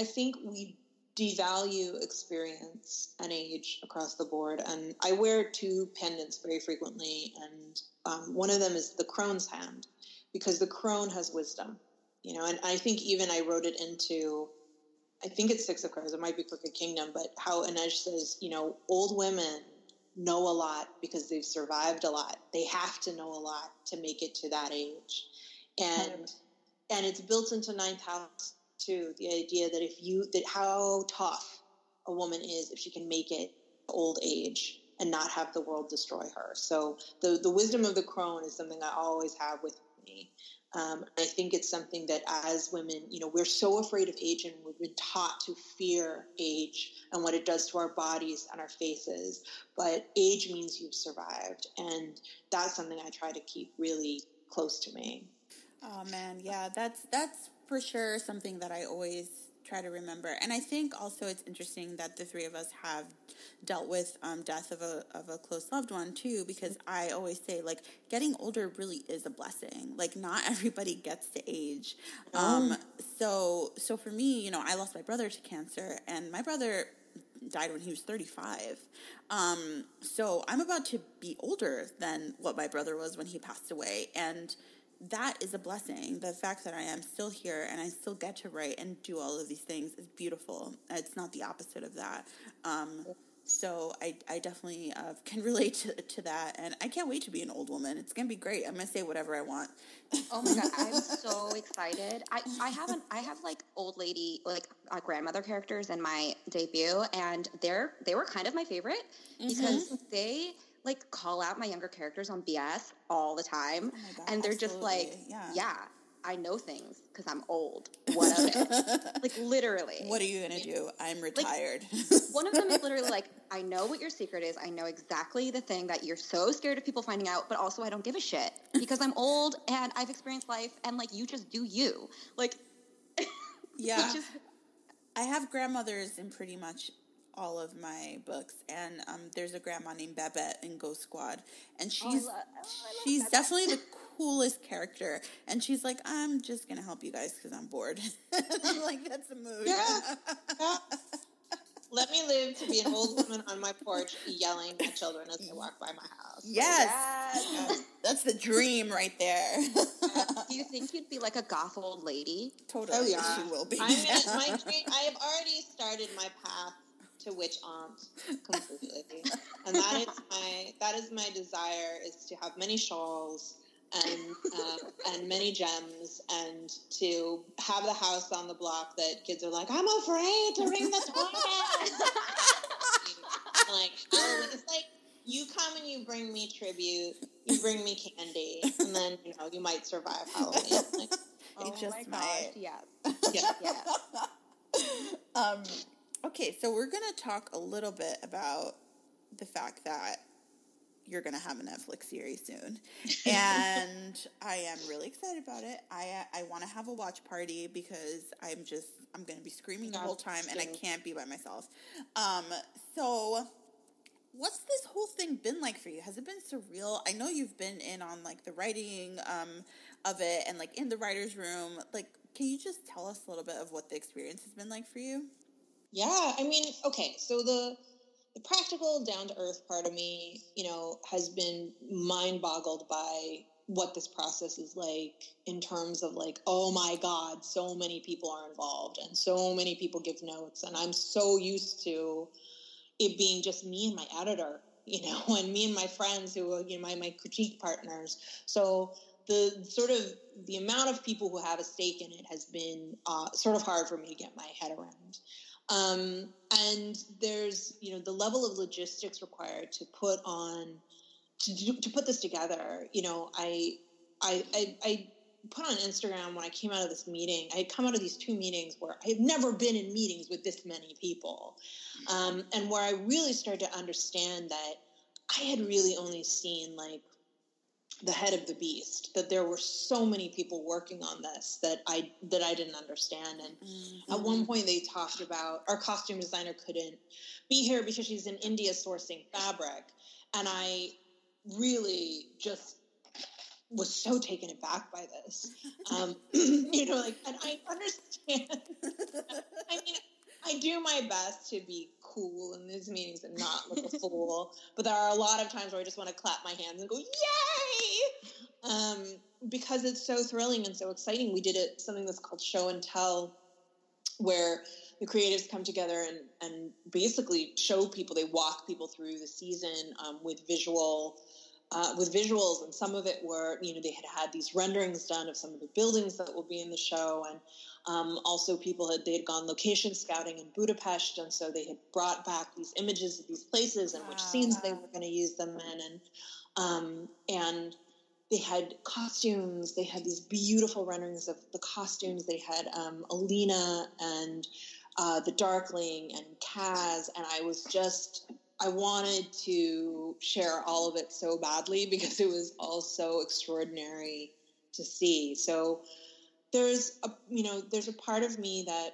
C: I think we devalue experience and age across the board. And I wear two pendants very frequently, and um, one of them is the crone's hand because the crone has wisdom, you know. And I think even I wrote it into. I think it's Six of Crows. It might be Crooked Kingdom, but how Inej says, you know, old women know a lot because they've survived a lot. They have to know a lot to make it to that age. And mm-hmm. and it's built into ninth house too, the idea that if you that how tough a woman is if she can make it old age and not have the world destroy her. So the the wisdom of the crone is something I always have with me. Um, I think it's something that as women, you know, we're so afraid of age and we've been taught to fear age and what it does to our bodies and our faces. But age means you've survived. And that's something I try to keep really close to me.
A: Oh man, yeah, that's that's for sure something that I always try to remember. And I think also it's interesting that the three of us have dealt with um, death of a of a close loved one too, because I always say like getting older really is a blessing. Like not everybody gets to age. Um, so so for me, you know, I lost my brother to cancer, and my brother died when he was 35. Um, so I'm about to be older than what my brother was when he passed away, and that is a blessing. The fact that I am still here and I still get to write and do all of these things is beautiful. It's not the opposite of that. Um, so I, I definitely uh, can relate to, to that, and I can't wait to be an old woman. It's gonna be great. I'm gonna say whatever I want.
B: Oh my god, I'm so excited! I I haven't I have like old lady like uh, grandmother characters in my debut, and they're they were kind of my favorite mm-hmm. because they like call out my younger characters on BS all the time, oh God, and they're absolutely. just like, yeah. yeah. I know things because I'm old. What of it? like literally.
A: What are you gonna do? I'm retired.
B: Like, one of them is literally like, I know what your secret is. I know exactly the thing that you're so scared of people finding out, but also I don't give a shit because I'm old and I've experienced life, and like you just do you. Like,
A: yeah. Just, I have grandmothers in pretty much all of my books, and um, there's a grandma named Babette in Ghost Squad, and oh, she's oh, oh, she's Babette. definitely the coolest character. And she's like, "I'm just gonna help you guys because I'm bored." I'm like, "That's a mood." Yeah.
C: yeah. Let me live to be an old woman on my porch yelling at children as they walk by my house.
A: Yes. yes. That's the dream right there.
B: Do you think you'd be like a goth old lady?
A: Totally. Oh, yeah. She will be.
C: I'm gonna, my dream, I have already started my path to witch aunt completely, and that is my that is my desire is to have many shawls and uh, and many gems, and to have the house on the block that kids are like, I'm afraid to ring the doorbell. like it's like you come and you bring me tribute, you bring me candy, and then you know you might survive Halloween. Like,
B: oh it just my might. Gosh, yes. Yeah.
A: yeah. um, Okay, so we're going to talk a little bit about the fact that you're going to have a Netflix series soon. And I am really excited about it. I I want to have a watch party because I'm just I'm going to be screaming the whole time and I can't be by myself. Um so what's this whole thing been like for you? Has it been surreal? I know you've been in on like the writing um of it and like in the writers room. Like can you just tell us a little bit of what the experience has been like for you?
C: Yeah, I mean, okay, so the the practical down to earth part of me, you know, has been mind boggled by what this process is like in terms of like oh my god so many people are involved and so many people give notes and i'm so used to it being just me and my editor you know and me and my friends who are you know my, my critique partners. So the sort of the amount of people who have a stake in it has been uh, sort of hard for me to get my head around um, and there's you know the level of logistics required to put on to, to put this together, you know, I, I, I, I put on Instagram when I came out of this meeting. I had come out of these two meetings where I had never been in meetings with this many people, um, and where I really started to understand that I had really only seen like the head of the beast. That there were so many people working on this that I that I didn't understand. And mm-hmm. at one point, they talked about our costume designer couldn't be here because she's in India sourcing fabric, and I really just was so taken aback by this. Um, you know, like, and I understand. I mean, I do my best to be cool in these meetings and not look a fool, but there are a lot of times where I just want to clap my hands and go, "Yay!" Um, because it's so thrilling and so exciting. We did it something that's called show and tell, where the creatives come together and, and basically show people, they walk people through the season um, with visual uh, with visuals, and some of it were, you know, they had had these renderings done of some of the buildings that will be in the show, and um, also people had they had gone location scouting in Budapest, and so they had brought back these images of these places and wow. which scenes they were going to use them in, and um, and they had costumes. They had these beautiful renderings of the costumes. They had um, Alina and uh, the Darkling and Kaz, and I was just I wanted to share all of it so badly because it was all so extraordinary to see. So there's a you know there's a part of me that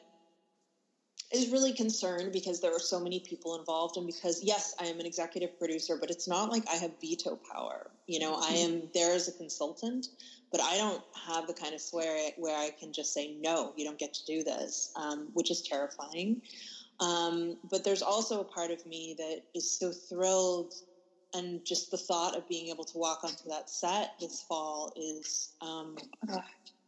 C: is really concerned because there are so many people involved and because yes i am an executive producer but it's not like i have veto power. You know i am there as a consultant but i don't have the kind of swear where i can just say no you don't get to do this um, which is terrifying. Um, but there's also a part of me that is so thrilled, and just the thought of being able to walk onto that set this fall is, um,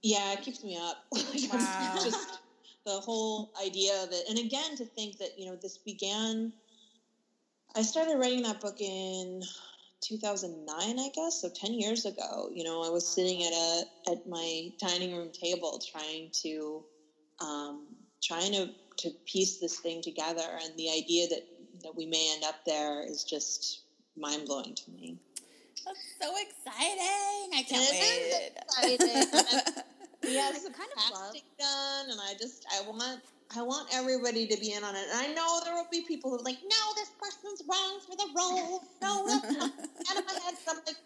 C: yeah, it keeps me up. wow. just the whole idea of it, and again to think that you know this began. I started writing that book in 2009, I guess, so 10 years ago. You know, I was sitting at a at my dining room table trying to um, trying to to piece this thing together. And the idea that, that we may end up there is just mind blowing to me.
A: That's so exciting! I can't it wait.
C: exciting. yes, kind of casting done, and I just I want I want everybody to be in on it. And I know there will be people who are like, no, this person's wrong for the role. No, that's not out of my head. So I'm like,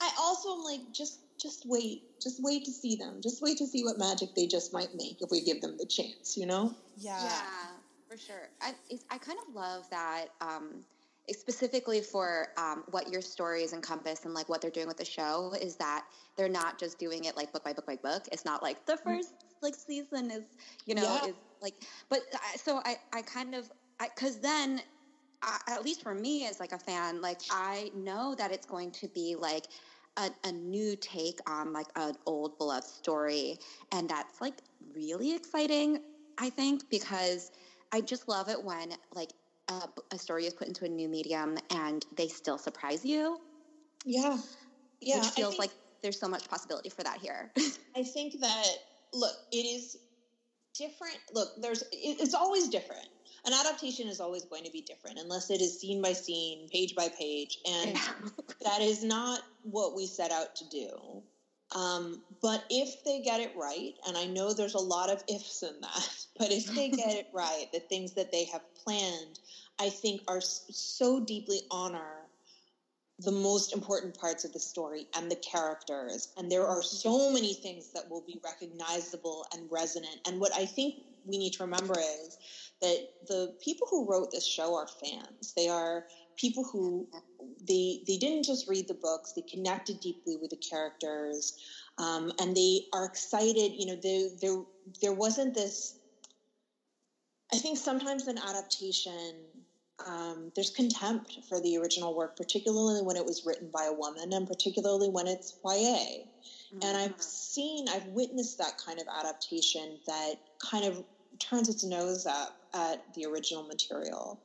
C: I also am like, just just wait, just wait to see them. Just wait to see what magic they just might make if we give them the chance. You know?
B: Yeah, yeah, for sure. I I kind of love that. Um, specifically for um, what your stories encompass and like what they're doing with the show is that they're not just doing it like book by book by book. It's not like the mm. first like season is you know yeah. is like. But so I I kind of because then I, at least for me as like a fan, like I know that it's going to be like a, a new take on like an old beloved story. And that's like really exciting, I think, because I just love it when like a, a story is put into a new medium and they still surprise you.
C: Yeah.
B: Yeah. Which feels think, like there's so much possibility for that here.
C: I think that, look, it is different. Look, there's, it's always different an adaptation is always going to be different unless it is scene by scene, page by page, and that is not what we set out to do. Um, but if they get it right, and I know there's a lot of ifs in that, but if they get it right, the things that they have planned, I think are so deeply honor the most important parts of the story and the characters. And there are so many things that will be recognizable and resonant. And what I think we need to remember is that the people who wrote this show are fans. They are people who they they didn't just read the books; they connected deeply with the characters, um, and they are excited. You know, there there there wasn't this. I think sometimes an adaptation um, there's contempt for the original work, particularly when it was written by a woman, and particularly when it's YA. Mm-hmm. And I've seen, I've witnessed that kind of adaptation that kind of turns its nose up at the original material.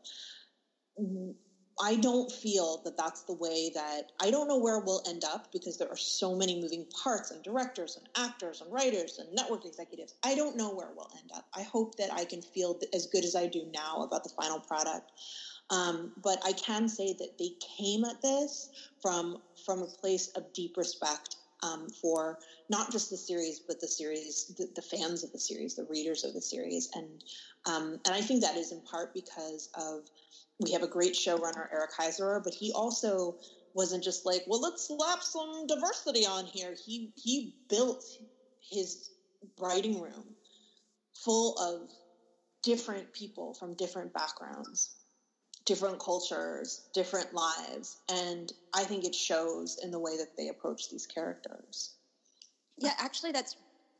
C: I don't feel that that's the way that I don't know where we'll end up because there are so many moving parts and directors and actors and writers and network executives. I don't know where we'll end up. I hope that I can feel as good as I do now about the final product. Um, but I can say that they came at this from from a place of deep respect um, for not just the series, but the series, the, the, fans of the series, the readers of the series, and um, and I think that is in part because of we have a great showrunner, Eric Heisserer, but he also wasn't just like, well, let's slap some diversity on here. He he built his writing room full of different people from different backgrounds, different cultures, different lives, and I think it shows in the way that they approach these characters.
B: Yeah, actually, that's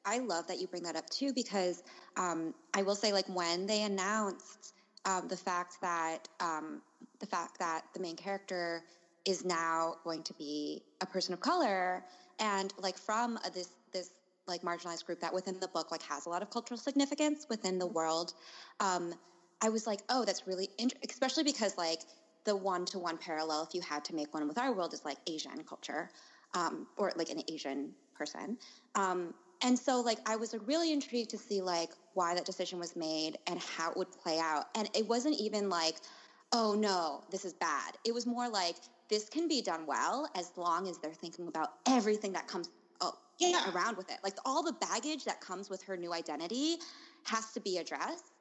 B: I love that you bring that up too because um, I will say, like, when they announced um, the fact that um, the fact that the main character is now going to be a person of color and like from a, this this like marginalized group that within the book like has a lot of cultural significance within the world um, i was like oh that's really interesting especially because like the one-to-one parallel if you had to make one with our world is like asian culture um, or like an asian person um, and so like I was really intrigued to see like why that decision was made and how it would play out. And it wasn't even like, oh no, this is bad. It was more like this can be done well as long as they're thinking about everything that comes oh, yeah. around with it. Like all the baggage that comes with her new identity has to be addressed.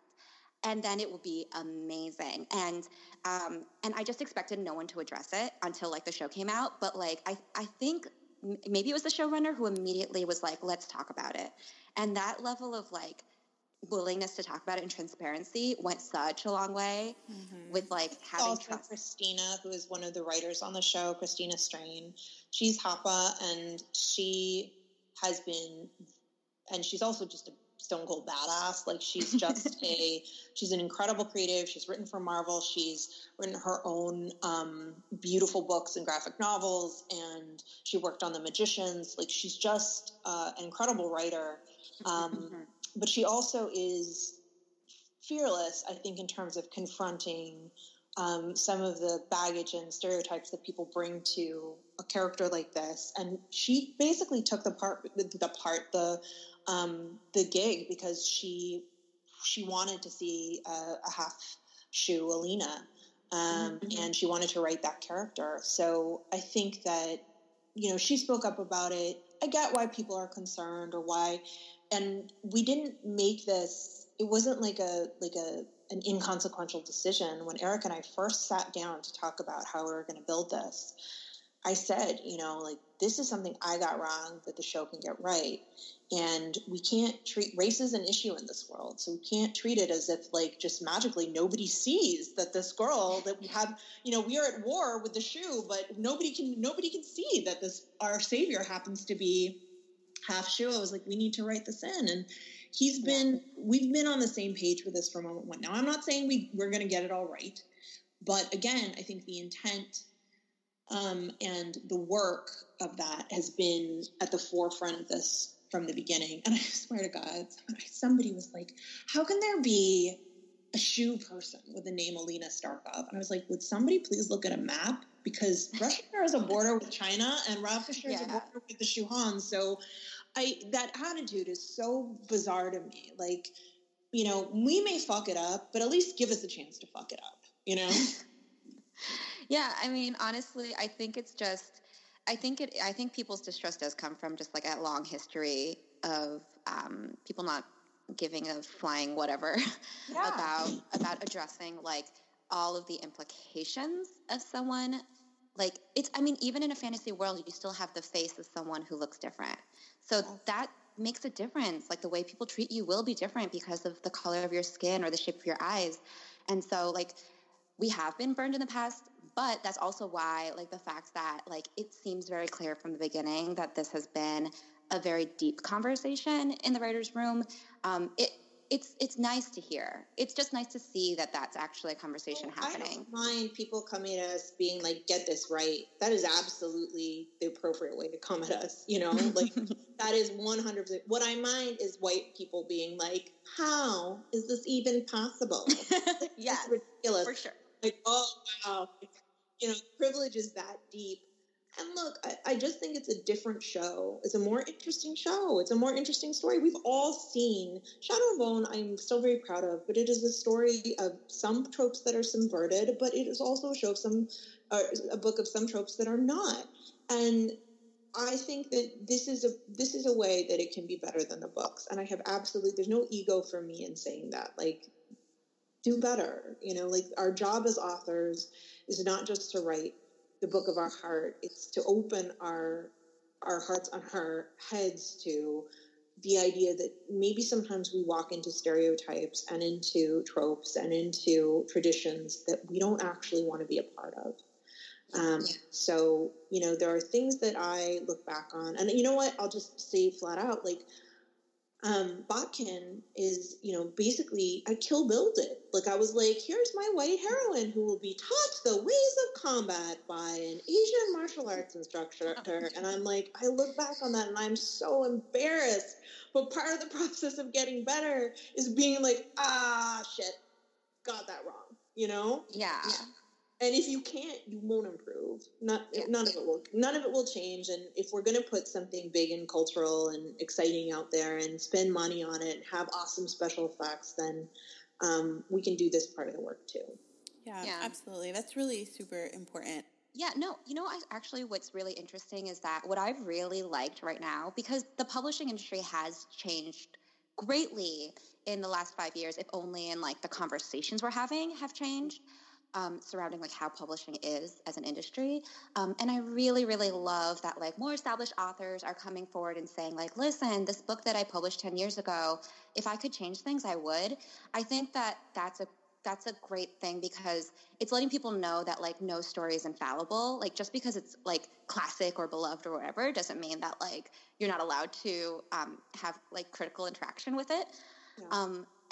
B: And then it will be amazing. And um, and I just expected no one to address it until like the show came out. But like I I think maybe it was the showrunner who immediately was like, let's talk about it. And that level of like willingness to talk about it and transparency went such a long way mm-hmm. with like having
C: also trust. Christina, who is one of the writers on the show, Christina Strain, she's Hapa and she has been, and she's also just a stone cold badass. Like she's just a she's an incredible creative. She's written for Marvel. She's written her own um, beautiful books and graphic novels, and she worked on The Magicians. Like she's just uh, an incredible writer. Um, but she also is fearless, I think, in terms of confronting um, some of the baggage and stereotypes that people bring to a character like this. And she basically took the part, the part, the um, the gig because she she wanted to see a, a half Shu Alina, um, mm-hmm. and she wanted to write that character. So I think that you know she spoke up about it. I get why people are concerned or why, and we didn't make this. It wasn't like a like a an inconsequential decision when Eric and I first sat down to talk about how we were going to build this. I said, you know, like this is something I got wrong that the show can get right. And we can't treat race as an issue in this world. So we can't treat it as if like just magically nobody sees that this girl that we have, you know, we are at war with the Shu, but nobody can nobody can see that this our savior happens to be half Shu. I was like, we need to write this in. And he's been we've been on the same page with this for a moment one. Now I'm not saying we, we're gonna get it all right. But again, I think the intent um, and the work of that has been at the forefront of this from the beginning. And I swear to God, somebody was like, How can there be a Shu person with the name Alina Starkov? And I was like, Would somebody please look at a map? Because Russia has a border with China and yeah. is a border with the Shu Han. So I that attitude is so bizarre to me. Like, you know, we may fuck it up, but at least give us a chance to fuck it up, you know?
B: Yeah, I mean, honestly, I think it's just, I think it, I think people's distrust does come from just like a long history of um, people not giving a flying whatever yeah. about about addressing like all of the implications of someone like it's i mean even in a fantasy world you still have the face of someone who looks different. So that makes a difference like the way people treat you will be different because of the color of your skin or the shape of your eyes. And so like we have been burned in the past but that's also why like the fact that like it seems very clear from the beginning that this has been a very deep conversation in the writers room um, it it's it's nice to hear. It's just nice to see that that's actually a conversation
C: oh,
B: happening.
C: I don't mind people coming at us being like, "Get this right." That is absolutely the appropriate way to come at us. You know, like that is one hundred percent. What I mind is white people being like, "How is this even possible?"
B: yeah,
C: ridiculous
B: for sure.
C: Like, oh wow, you know, privilege is that deep and look, I, I, just think it's a different show. It's a more interesting show. It's a more interesting story. We've all seen Shadow and Bone, I'm still very proud of, but it is a story of some tropes that are subverted, but it is also a show of some, uh, a book of some tropes that are not. And I think that this is a this is a way that it can be better than the books. And I have absolutely there's no ego for me in saying that. Like, do better. You know, like our job as authors is not just to write the book of our heart. It's to open our our hearts and our heads to the idea that maybe sometimes we walk into stereotypes and into tropes and into traditions that we don't actually want to be a part of. Um, yeah. So, you know, there are things that I look back on, and you know what? I'll just say flat out like, um, Botkin is, you know, basically I kill build it. Like I was like, here's my white heroine who will be taught the ways of combat by an Asian martial arts instructor. And I'm like, I look back on that and I'm so embarrassed. But part of the process of getting better is being like, ah, shit, got that wrong. You know?
B: Yeah. yeah
C: and if you can't you won't improve. Not yeah. none of it will none of it will change. And if we're going to put something big and cultural and exciting out there and spend money on it and have awesome special effects then um, we can do this part of the work too.
A: Yeah, yeah. absolutely. That's really super important.
B: Yeah, no, you know, I, actually, what's really interesting is that what I've really liked right now, because the publishing industry has changed greatly in the last five years, if only in like the conversations we're having have changed um, surrounding like how publishing is as an industry. Um, and I really, really love that like more established authors are coming forward and saying like, listen, this book that I published 10 years ago, if I could change things, I would. I think that that's a that's a great thing because it's letting people know that like no story is infallible. Like just because it's like classic or beloved or whatever doesn't mean that like you're not allowed to um, have like critical interaction with it. Yeah.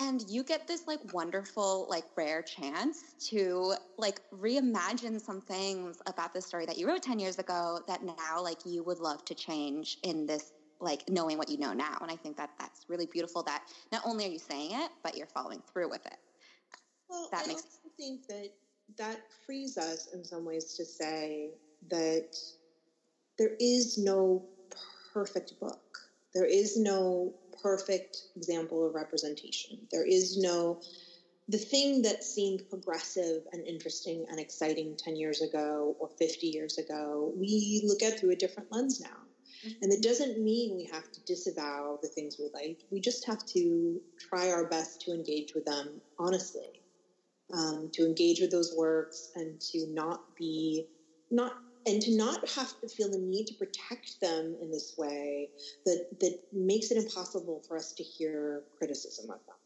B: And you get this like wonderful like rare chance to like reimagine some things about the story that you wrote 10 years ago that now like you would love to change in this like knowing what you know now. And i think that that's really beautiful that not only are you saying it but you're following through with it.
C: Well that I makes also think that that frees us in some ways to say that there is no perfect book. There is no perfect example of representation. There is no, the thing that seemed progressive and interesting and exciting 10 years ago or 50 years ago, we look at through a different lens now. Mm-hmm. And it doesn't mean we have to disavow the things we like. We just have to try our best to engage with them honestly, um, to engage with those works and to not be, not and to not have to feel the need to protect them in this way that that makes it impossible for us to hear criticism of them.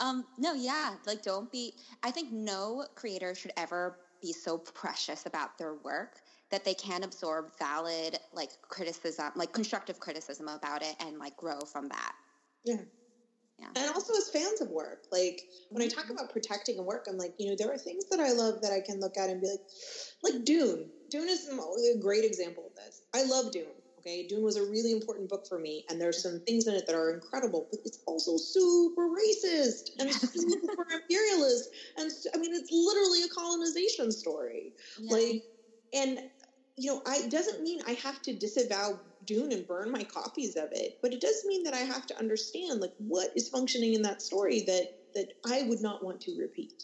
B: Um, no, yeah, like don't be. I think no creator should ever be so precious about their work that they can't absorb valid like criticism, like constructive criticism about it, and like grow from that.
C: Yeah. Yeah. And also as fans of work, like when I talk mm-hmm. about protecting a work, I'm like, you know, there are things that I love that I can look at and be like, like Dune. Dune is a great example of this. I love Dune. Okay, Dune was a really important book for me, and there's some things in it that are incredible, but it's also super racist and super imperialist, and I mean, it's literally a colonization story. Yeah. Like, and you know, I doesn't mean I have to disavow Dune and burn my copies of it, but it does mean that I have to understand like what is functioning in that story that that I would not want to repeat.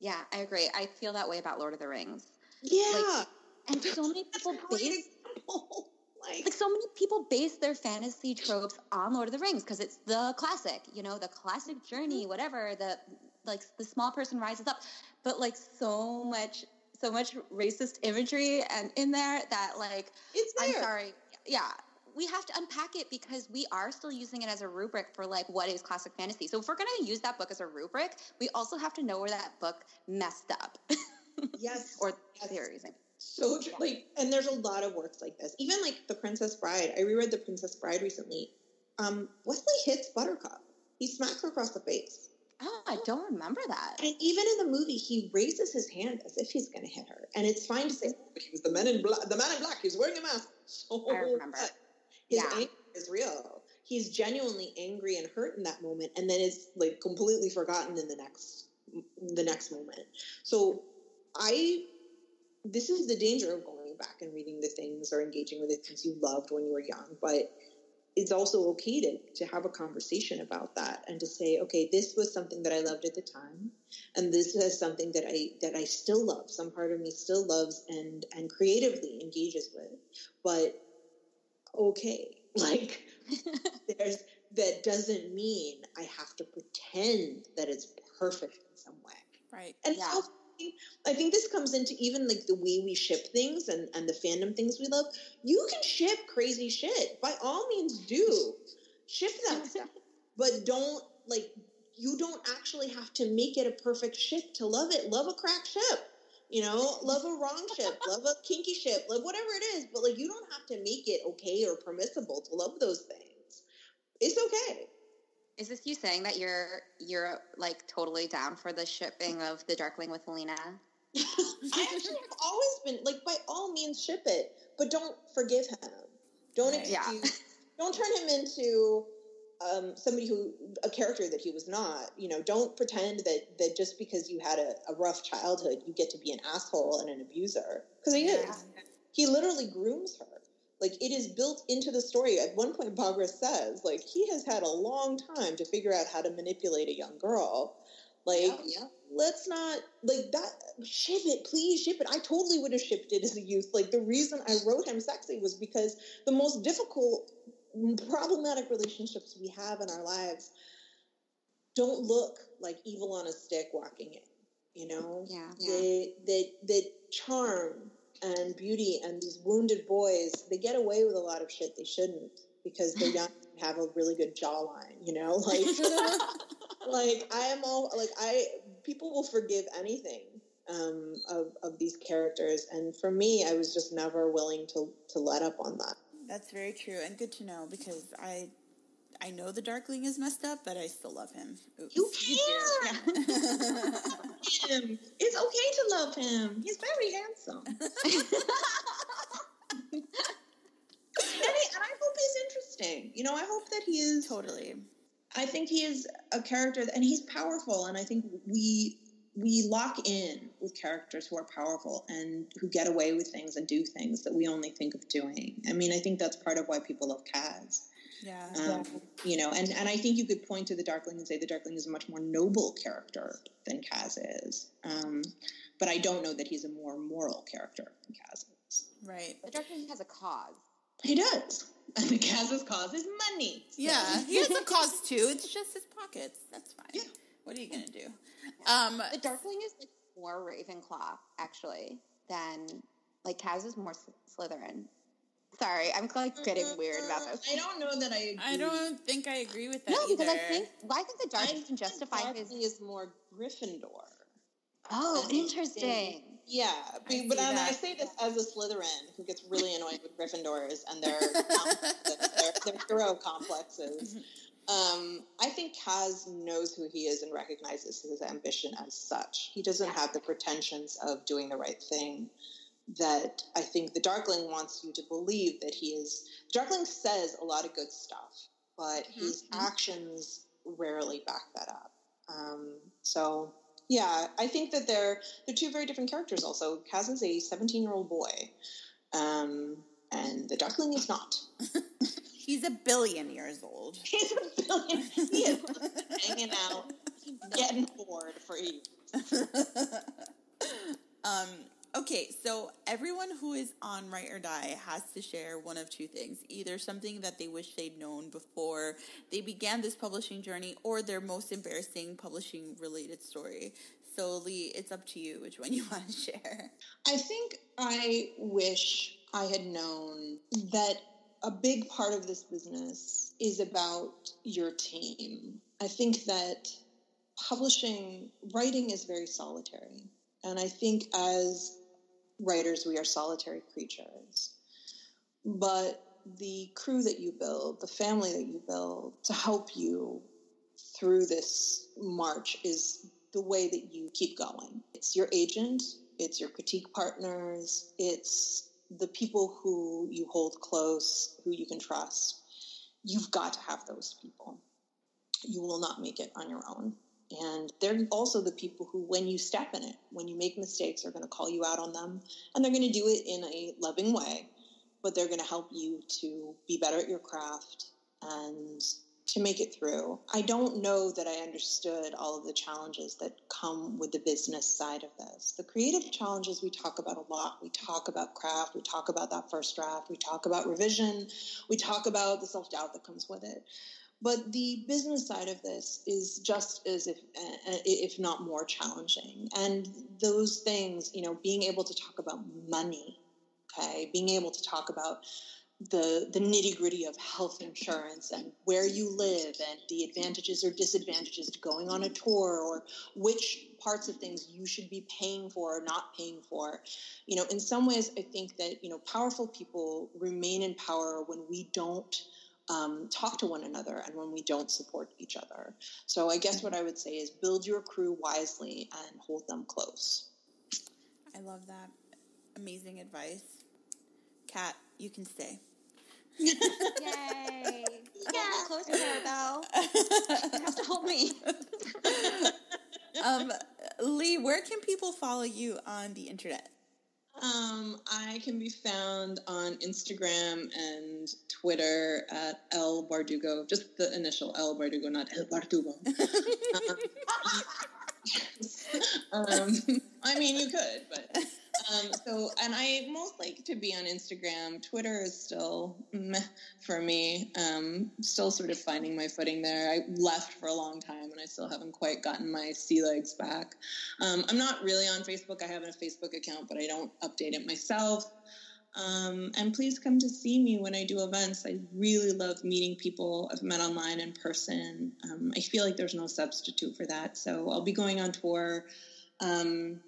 B: Yeah, I agree. I feel that way about Lord of the Rings.
C: Yeah. Like,
B: and so many people base like, like so many people base their fantasy tropes on Lord of the Rings because it's the classic, you know, the classic journey, mm-hmm. whatever. The like the small person rises up, but like so much, so much racist imagery and in there that like
C: it's there.
B: I'm sorry, yeah. We have to unpack it because we are still using it as a rubric for like what is classic fantasy. So if we're going to use that book as a rubric, we also have to know where that book messed up.
C: Yes.
B: or
C: yes.
B: series.
C: So like, and there's a lot of works like this. Even like The Princess Bride. I reread The Princess Bride recently. Um, Wesley hits Buttercup. He smacks her across the face.
B: Oh, I don't remember that.
C: And even in the movie, he raises his hand as if he's going to hit her. And it's fine to say he was the man in black. The man in black. He was wearing a mask. So
B: I remember.
C: His
B: Yeah.
C: anger is real. He's genuinely angry and hurt in that moment, and then is like completely forgotten in the next the next moment. So I this is the danger of going back and reading the things or engaging with the things you loved when you were young, but it's also okay to, to have a conversation about that and to say, okay, this was something that I loved at the time, and this is something that I that I still love. Some part of me still loves and and creatively engages with, but okay, like there's that doesn't mean I have to pretend that it's perfect in some way.
A: Right.
C: And
B: Yeah.
C: I think this comes into even like the way we ship things and, and the fandom things we love. You can ship crazy shit. By all means do. Ship that stuff. But don't like you don't actually have to make it a perfect ship to love it. Love a crack ship. You know, love a wrong ship, love a kinky ship, love whatever it is, but like you don't have to make it okay or permissible to love those things. It's okay.
B: Is this you saying that you're you're like totally down for the shipping of the Darkling with Alina?
C: I actually have always been like, by all means, ship it, but don't forgive him. Don't
A: Right.
B: Yeah.
C: excuse. Don't turn him into um, somebody who a character that he was not. You know, don't pretend that that just because you had a, a rough childhood, you get to be an asshole and an abuser because he
B: Yeah.
C: is. He literally grooms her. Like it is built into the story. At one point, Baghra says, like he has had a long time to figure out how to manipulate a young girl. Like yeah let's not like that ship it please ship it i totally would have shipped it as a youth like the reason i wrote him sexy was because the most difficult problematic relationships we have in our lives don't look like evil on a stick walking in you know
B: Yeah.
C: the the the charm and beauty and these wounded boys they get away with a lot of shit they shouldn't because they're young and have a really good jawline you know? Like like I am all like I people will forgive anything um, of of these characters, and for me, I was just never willing to to let up on that.
A: That's very true. And good to know because I I know the Darkling is messed up, but I still love him. Oops.
C: You can him. It's okay to love him. He's very handsome, and, he, and I hope he's interesting. You know, I hope that he is
A: totally.
C: I think he is a character, and he's powerful. And I think we we lock in with characters who are powerful and who get away with things and do things that we only think of doing. I mean, I think that's part of why people love Kaz.
A: Yeah.
C: Um, You know, and, and I think you could point to the Darkling and say the Darkling is a much more noble character than Kaz is. Um, but I don't know that he's a more moral character than Kaz is.
A: right.
B: The Darkling has a cause.
C: He does. And the Kaz's cause is money. So-
A: Yeah, he has a cause too. It's just his pockets. That's fine.
C: Yeah.
A: What are you gonna do? Um,
B: The Darkling is like more Ravenclaw actually than like Kaz is more Slytherin. Sorry, I'm like getting mm-hmm, weird about mm-hmm. this.
C: I don't know that I agree.
A: I don't think I agree with that
B: No,
A: either.
B: because I think well, I think the Darkling can justify
C: Darkling
B: his.
C: is more Gryffindor.
B: Oh, interesting.
C: Yeah,
A: I
C: but,
A: see
C: but I, I say this as a Slytherin who gets really annoyed with Gryffindors and their their, their hero complexes. Mm-hmm. Um, I think Kaz knows who he is and recognizes his ambition as such. He doesn't have the pretensions of doing the right thing that I think the Darkling wants you to believe that he is. The Darkling says a lot of good stuff, but his actions rarely back that up. Um, so yeah, I think that they're they're two very different characters. Also, Kaz is a seventeen year old boy, um, and the Darkling is not.
A: He's a billion years old.
C: He's a billion. He is hanging out, getting bored for years.
A: um, okay, so everyone who is on Write or Die has to share one of two things either something that they wish they'd known before they began this publishing journey, or their most embarrassing publishing related story. So, Leigh, it's up to you which one you want to share.
C: I think I wish I had known that a big part of this business is about your team. I think that publishing, writing is very solitary. And I think as writers, we are solitary creatures. But the crew that you build, the family that you build to help you through this march is the way that you keep going. It's your agent, it's your critique partners, it's the people who you hold close, who you can trust. You've got to have those people. You will not make it on your own. And they're also the people who, when you step in it, when you make mistakes, are going to call you out on them. And they're going to do it in a loving way, but they're going to help you to be better at your craft and to make it through. I don't know that I understood all of the challenges that come with the business side of this. The creative challenges we talk about a lot. We talk about craft, we talk about that first draft, we talk about revision, we talk about the self doubt that comes with it. But the business side of this is just as if, eh, if not more challenging. And those things, you know, being able to talk about money, okay, being able to talk about the the nitty gritty of health insurance and where you live and the advantages or disadvantages to going on a tour or which parts of things you should be paying for or not paying for. You know, in some ways, I think that you know powerful people remain in power when we don't um, talk to one another and when we don't support each other. So I guess what I would say is build your crew wisely and hold them close.
A: I love that. Amazing advice. Kat, you can stay. Yay!
B: Yeah, closer there though. You have to hold me.
A: um, Leigh, where can people follow you on the internet?
C: Um, I can be found on Instagram and Twitter at El Bardugo, just the initial El Bardugo, not El Bardugo. um, um, I mean, you could, but um, so, and I most like to be on Instagram. Twitter is still for me. Um, still sort of finding my footing there. I left for a long time, and I still haven't quite gotten my sea legs back. Um, I'm not really on Facebook. I have a Facebook account, but I don't update it myself. Um, and please come to see me when I do events. I really love meeting people I've met online in person. Um, I feel like there's no substitute for that. So I'll be going on tour um,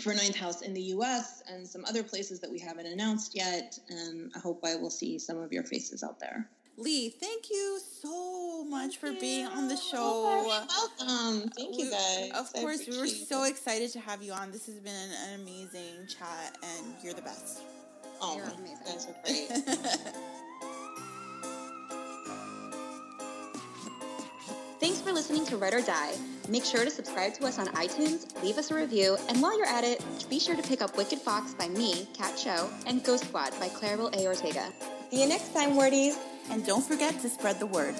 C: for Ninth House in the US and some other places that we haven't announced yet. And I hope I will see some of your faces out there.
A: Leigh, thank you so much thank for you. being on the show.
C: welcome. Thank we, you guys.
A: Of course, we were so excited to have you on. This has been an amazing chat, and you're the best.
C: Oh, you're amazing. You guys are great.
B: listening to Write or Die. Make sure to subscribe to us on iTunes, leave us a review, and while you're at it, be sure to pick up Wicked Fox by me, Kat Cho, and Ghost Squad by Claribel A. Ortega.
C: See you next time, wordies.
A: And don't forget to spread the word.